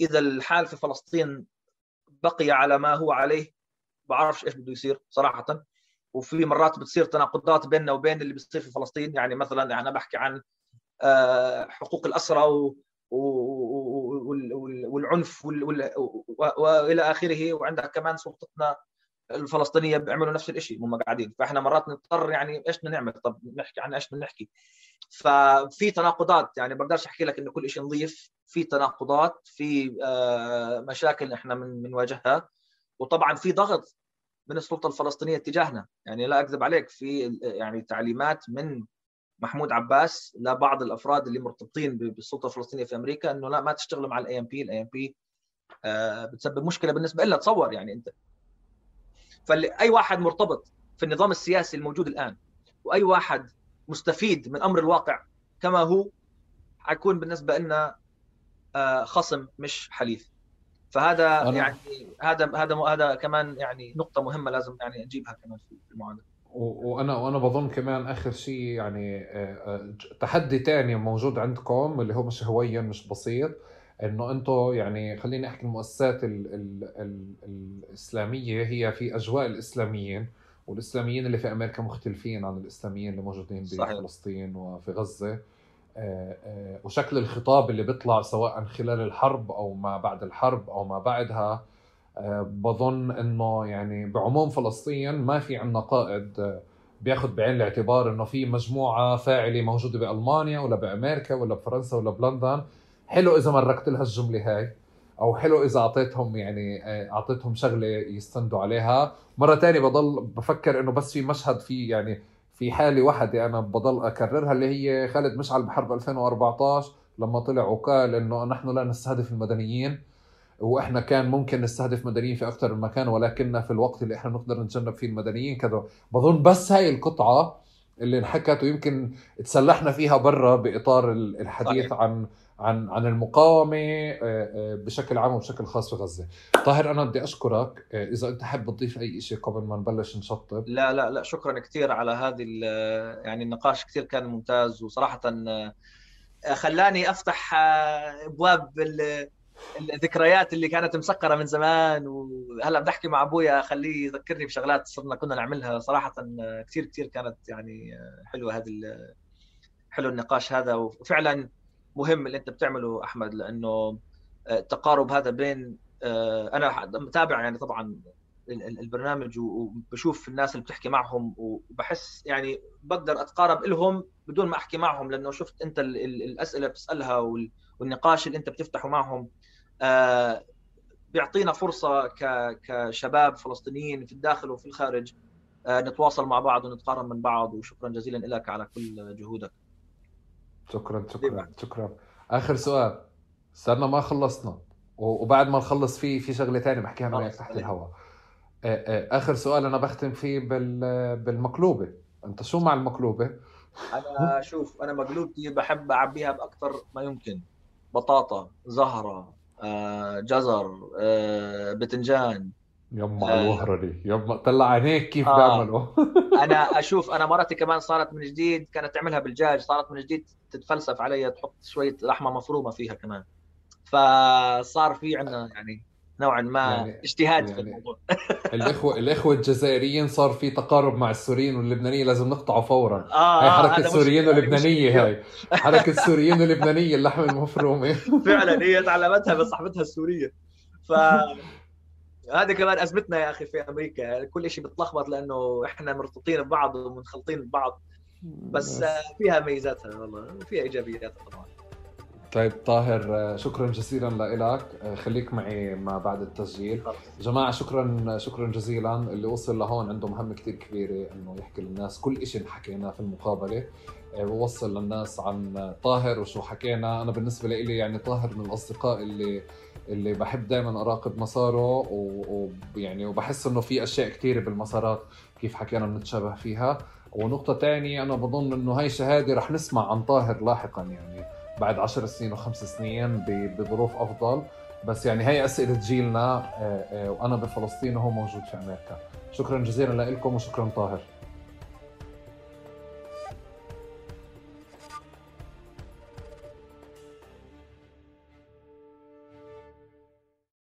إذا الحال في فلسطين بقي على ما هو عليه. بعرفش إيش بده يصير صراحة. وفي مرات بتصير تناقضات بيننا وبين اللي بيصير في فلسطين. يعني مثلا يعني أنا بحكي عن آه، حقوق الاسرى والعنف وإلى آخره. وعندك كمان سلطتنا الفلسطينية بيعملوا نفس الشيء هم قاعدين. فإحنا مرات نضطر يعني إيش بدنا نعمل؟ طب نحكي عن إيش بدنا نحكي؟ ففي تناقضات. يعني بقدرش أحكي لك انه كل شيء نظيف. في تناقضات في آه، مشاكل إحنا بنواجهها وطبعا في ضغط من السلطة الفلسطينية تجاهنا. يعني لا أكذب عليك في يعني تعليمات من محمود عباس لبعض الأفراد اللي مرتبطين بالسلطة الفلسطينية في أمريكا إنه لا ما تشتغلوا مع ال AMP ال AMP بتسبب مشكلة بالنسبة لها تصور. يعني أنت فاي واحد مرتبط في النظام السياسي الموجود الآن وأي واحد مستفيد من أمر الواقع كما هو حيكون بالنسبة لنا آه، خصم مش حليف. فهذا أنا... يعني هذا هذا هذا كمان يعني نقطة مهمة لازم يعني نجيبها كمان في المعادلة.
وأنا وأنا بظن كمان آخر شيء يعني آه، آه، تحدي ثاني موجود عندكم اللي هو مش هويا مش بسيط. إنه أنتم يعني خليني أحكي المؤسسات ال ال ال الإسلامية هي في أجواء الإسلاميين والإسلاميين اللي في أمريكا مختلفين عن الإسلاميين اللي موجودين بفلسطين وفي غزة. آه، آه، وشكل الخطاب اللي بيطلع سواء خلال الحرب أو ما بعد الحرب أو ما بعدها آه، بظن إنه يعني بعموم فلسطين ما في عندنا قائد بياخذ بعين الاعتبار إنه في مجموعة فاعلة موجودة بألمانيا ولا بأمريكا ولا بفرنسا ولا بلندن. حلو إذا مرقت لها الجملة هاي. أو حلو إذا أعطيتهم يعني أعطيتهم شغلة يستندوا عليها. مرة ثانية بضل بفكر إنه بس في مشهد في يعني في حالة واحدة أنا بضل أكررها اللي هي خالد مشعل بحرب 2014 لما طلع وقال إنه نحن لا نستهدف المدنيين. وإحنا كان ممكن نستهدف مدنيين في أكثر من مكان ولكننا في الوقت اللي إحنا نقدر نتجنب فيه المدنيين كذا. بظن بس هاي القطعة اللي انحكت ويمكن تسلحنا فيها برا بإطار الحديث صحيح. عن عن عن المقاومة آه، آه، بشكل عام وبشكل خاص في غزة. طاهر أنا بدي أشكرك آه، إذا أنت حابب تضيف أي شيء قبل ما نبلش نشطب.
لا لا لا شكرا كثير على هذه يعني النقاش كثير كان ممتاز وصراحه خلاني أفتح أبواب الذكريات اللي كانت مسكرة من زمان وهلأ بدي أحكي مع أبويا اخليه يذكرني بشغلات صرنا كنا نعملها صراحة كثير كثير كانت يعني حلوة هذه حلو النقاش هذا وفعلا مهم اللي انت بتعمله أحمد لأنه التقارب هذا بين أنا متابع يعني طبعا البرنامج وبشوف الناس اللي بتحكي معهم وبحس يعني بقدر أتقارب لهم بدون ما أحكي معهم لأنه شفت أنت الأسئلة بتسألها والنقاش اللي أنت بتفتحه معهم آه، بيعطينا فرصة كشباب فلسطينيين في الداخل وفي الخارج آه، نتواصل مع بعض ونتقارب من بعض وشكرا جزيلا لك على كل جهودك.
شكرا شكرا شكرا. آخر سؤال. صرنا ما خلصنا. وبعد ما نخلص فيه في شغلة ثانية بحكيها معك تحت الهواء آخر سؤال أنا بختم فيه بالمقلوبة. أنت شو مع المقلوبة؟
أنا [laughs] شوف أنا مقلوبتي بحب أعبيها بأكثر ما يمكن. بطاطا زهرة آه، جزر آه، بتنجان.
يما آه. الوهرة دي. يما طلع عينيك كيف آه. بيعملوا؟ [laughs]
أنا أشوف أنا مرتي كمان صارت من جديد كانت تعملها بالدجاج صارت من جديد تتفلسف علي تحط شوية لحمة مفرومة فيها كمان. فصار في عندنا يعني نوعا ما يعني اجتهاد يعني في الموضوع. [laughs]
الاخوه [laughs] الإخوة الجزائريين صار في تقارب مع السوريين واللبنانيين لازم نقطعه فورا. آه هاي حركة سوريين ولبنانية هاي. حركة سوريين ولبنانية اللحمه المفرومة.
فعلا هي تعلمتها من صاحبتها السورية. ف هذه كمان أزمتنا يا أخي في أمريكا. كل شيء بتلخبط لأنه إحنا مرتبطين ببعض ومنخلطين ببعض. بس فيها ميزاتها والله. وفيها إيجابياتها طبعا.
طيب طاهر شكرا جزيلا لك خليك معي ما بعد التسجيل. جماعة شكرا شكرا جزيلا. اللي وصل لهون عنده مهمة كثير كبيرة إنه يحكي للناس كل شيء حكيناه في المقابلة. ووصل للناس عن طاهر وشو حكينا. أنا بالنسبة لي يعني طاهر من الأصدقاء اللي اللي بحب دائما أراقب مساره ويعني وبحس إنه في أشياء كثيره بالمسارات كيف حكينا بنتشابه فيها. ونقطة ثانية أنا بظن إنه هاي شهادة رح نسمع عن طاهر لاحقا يعني بعد عشر سنين وخمس سنين بظروف أفضل. بس يعني هي أسئلة جيلنا آه، آه، وأنا بفلسطين وهو موجود في أمريكا. شكرا جزيلا لكم وشكرا طاهر.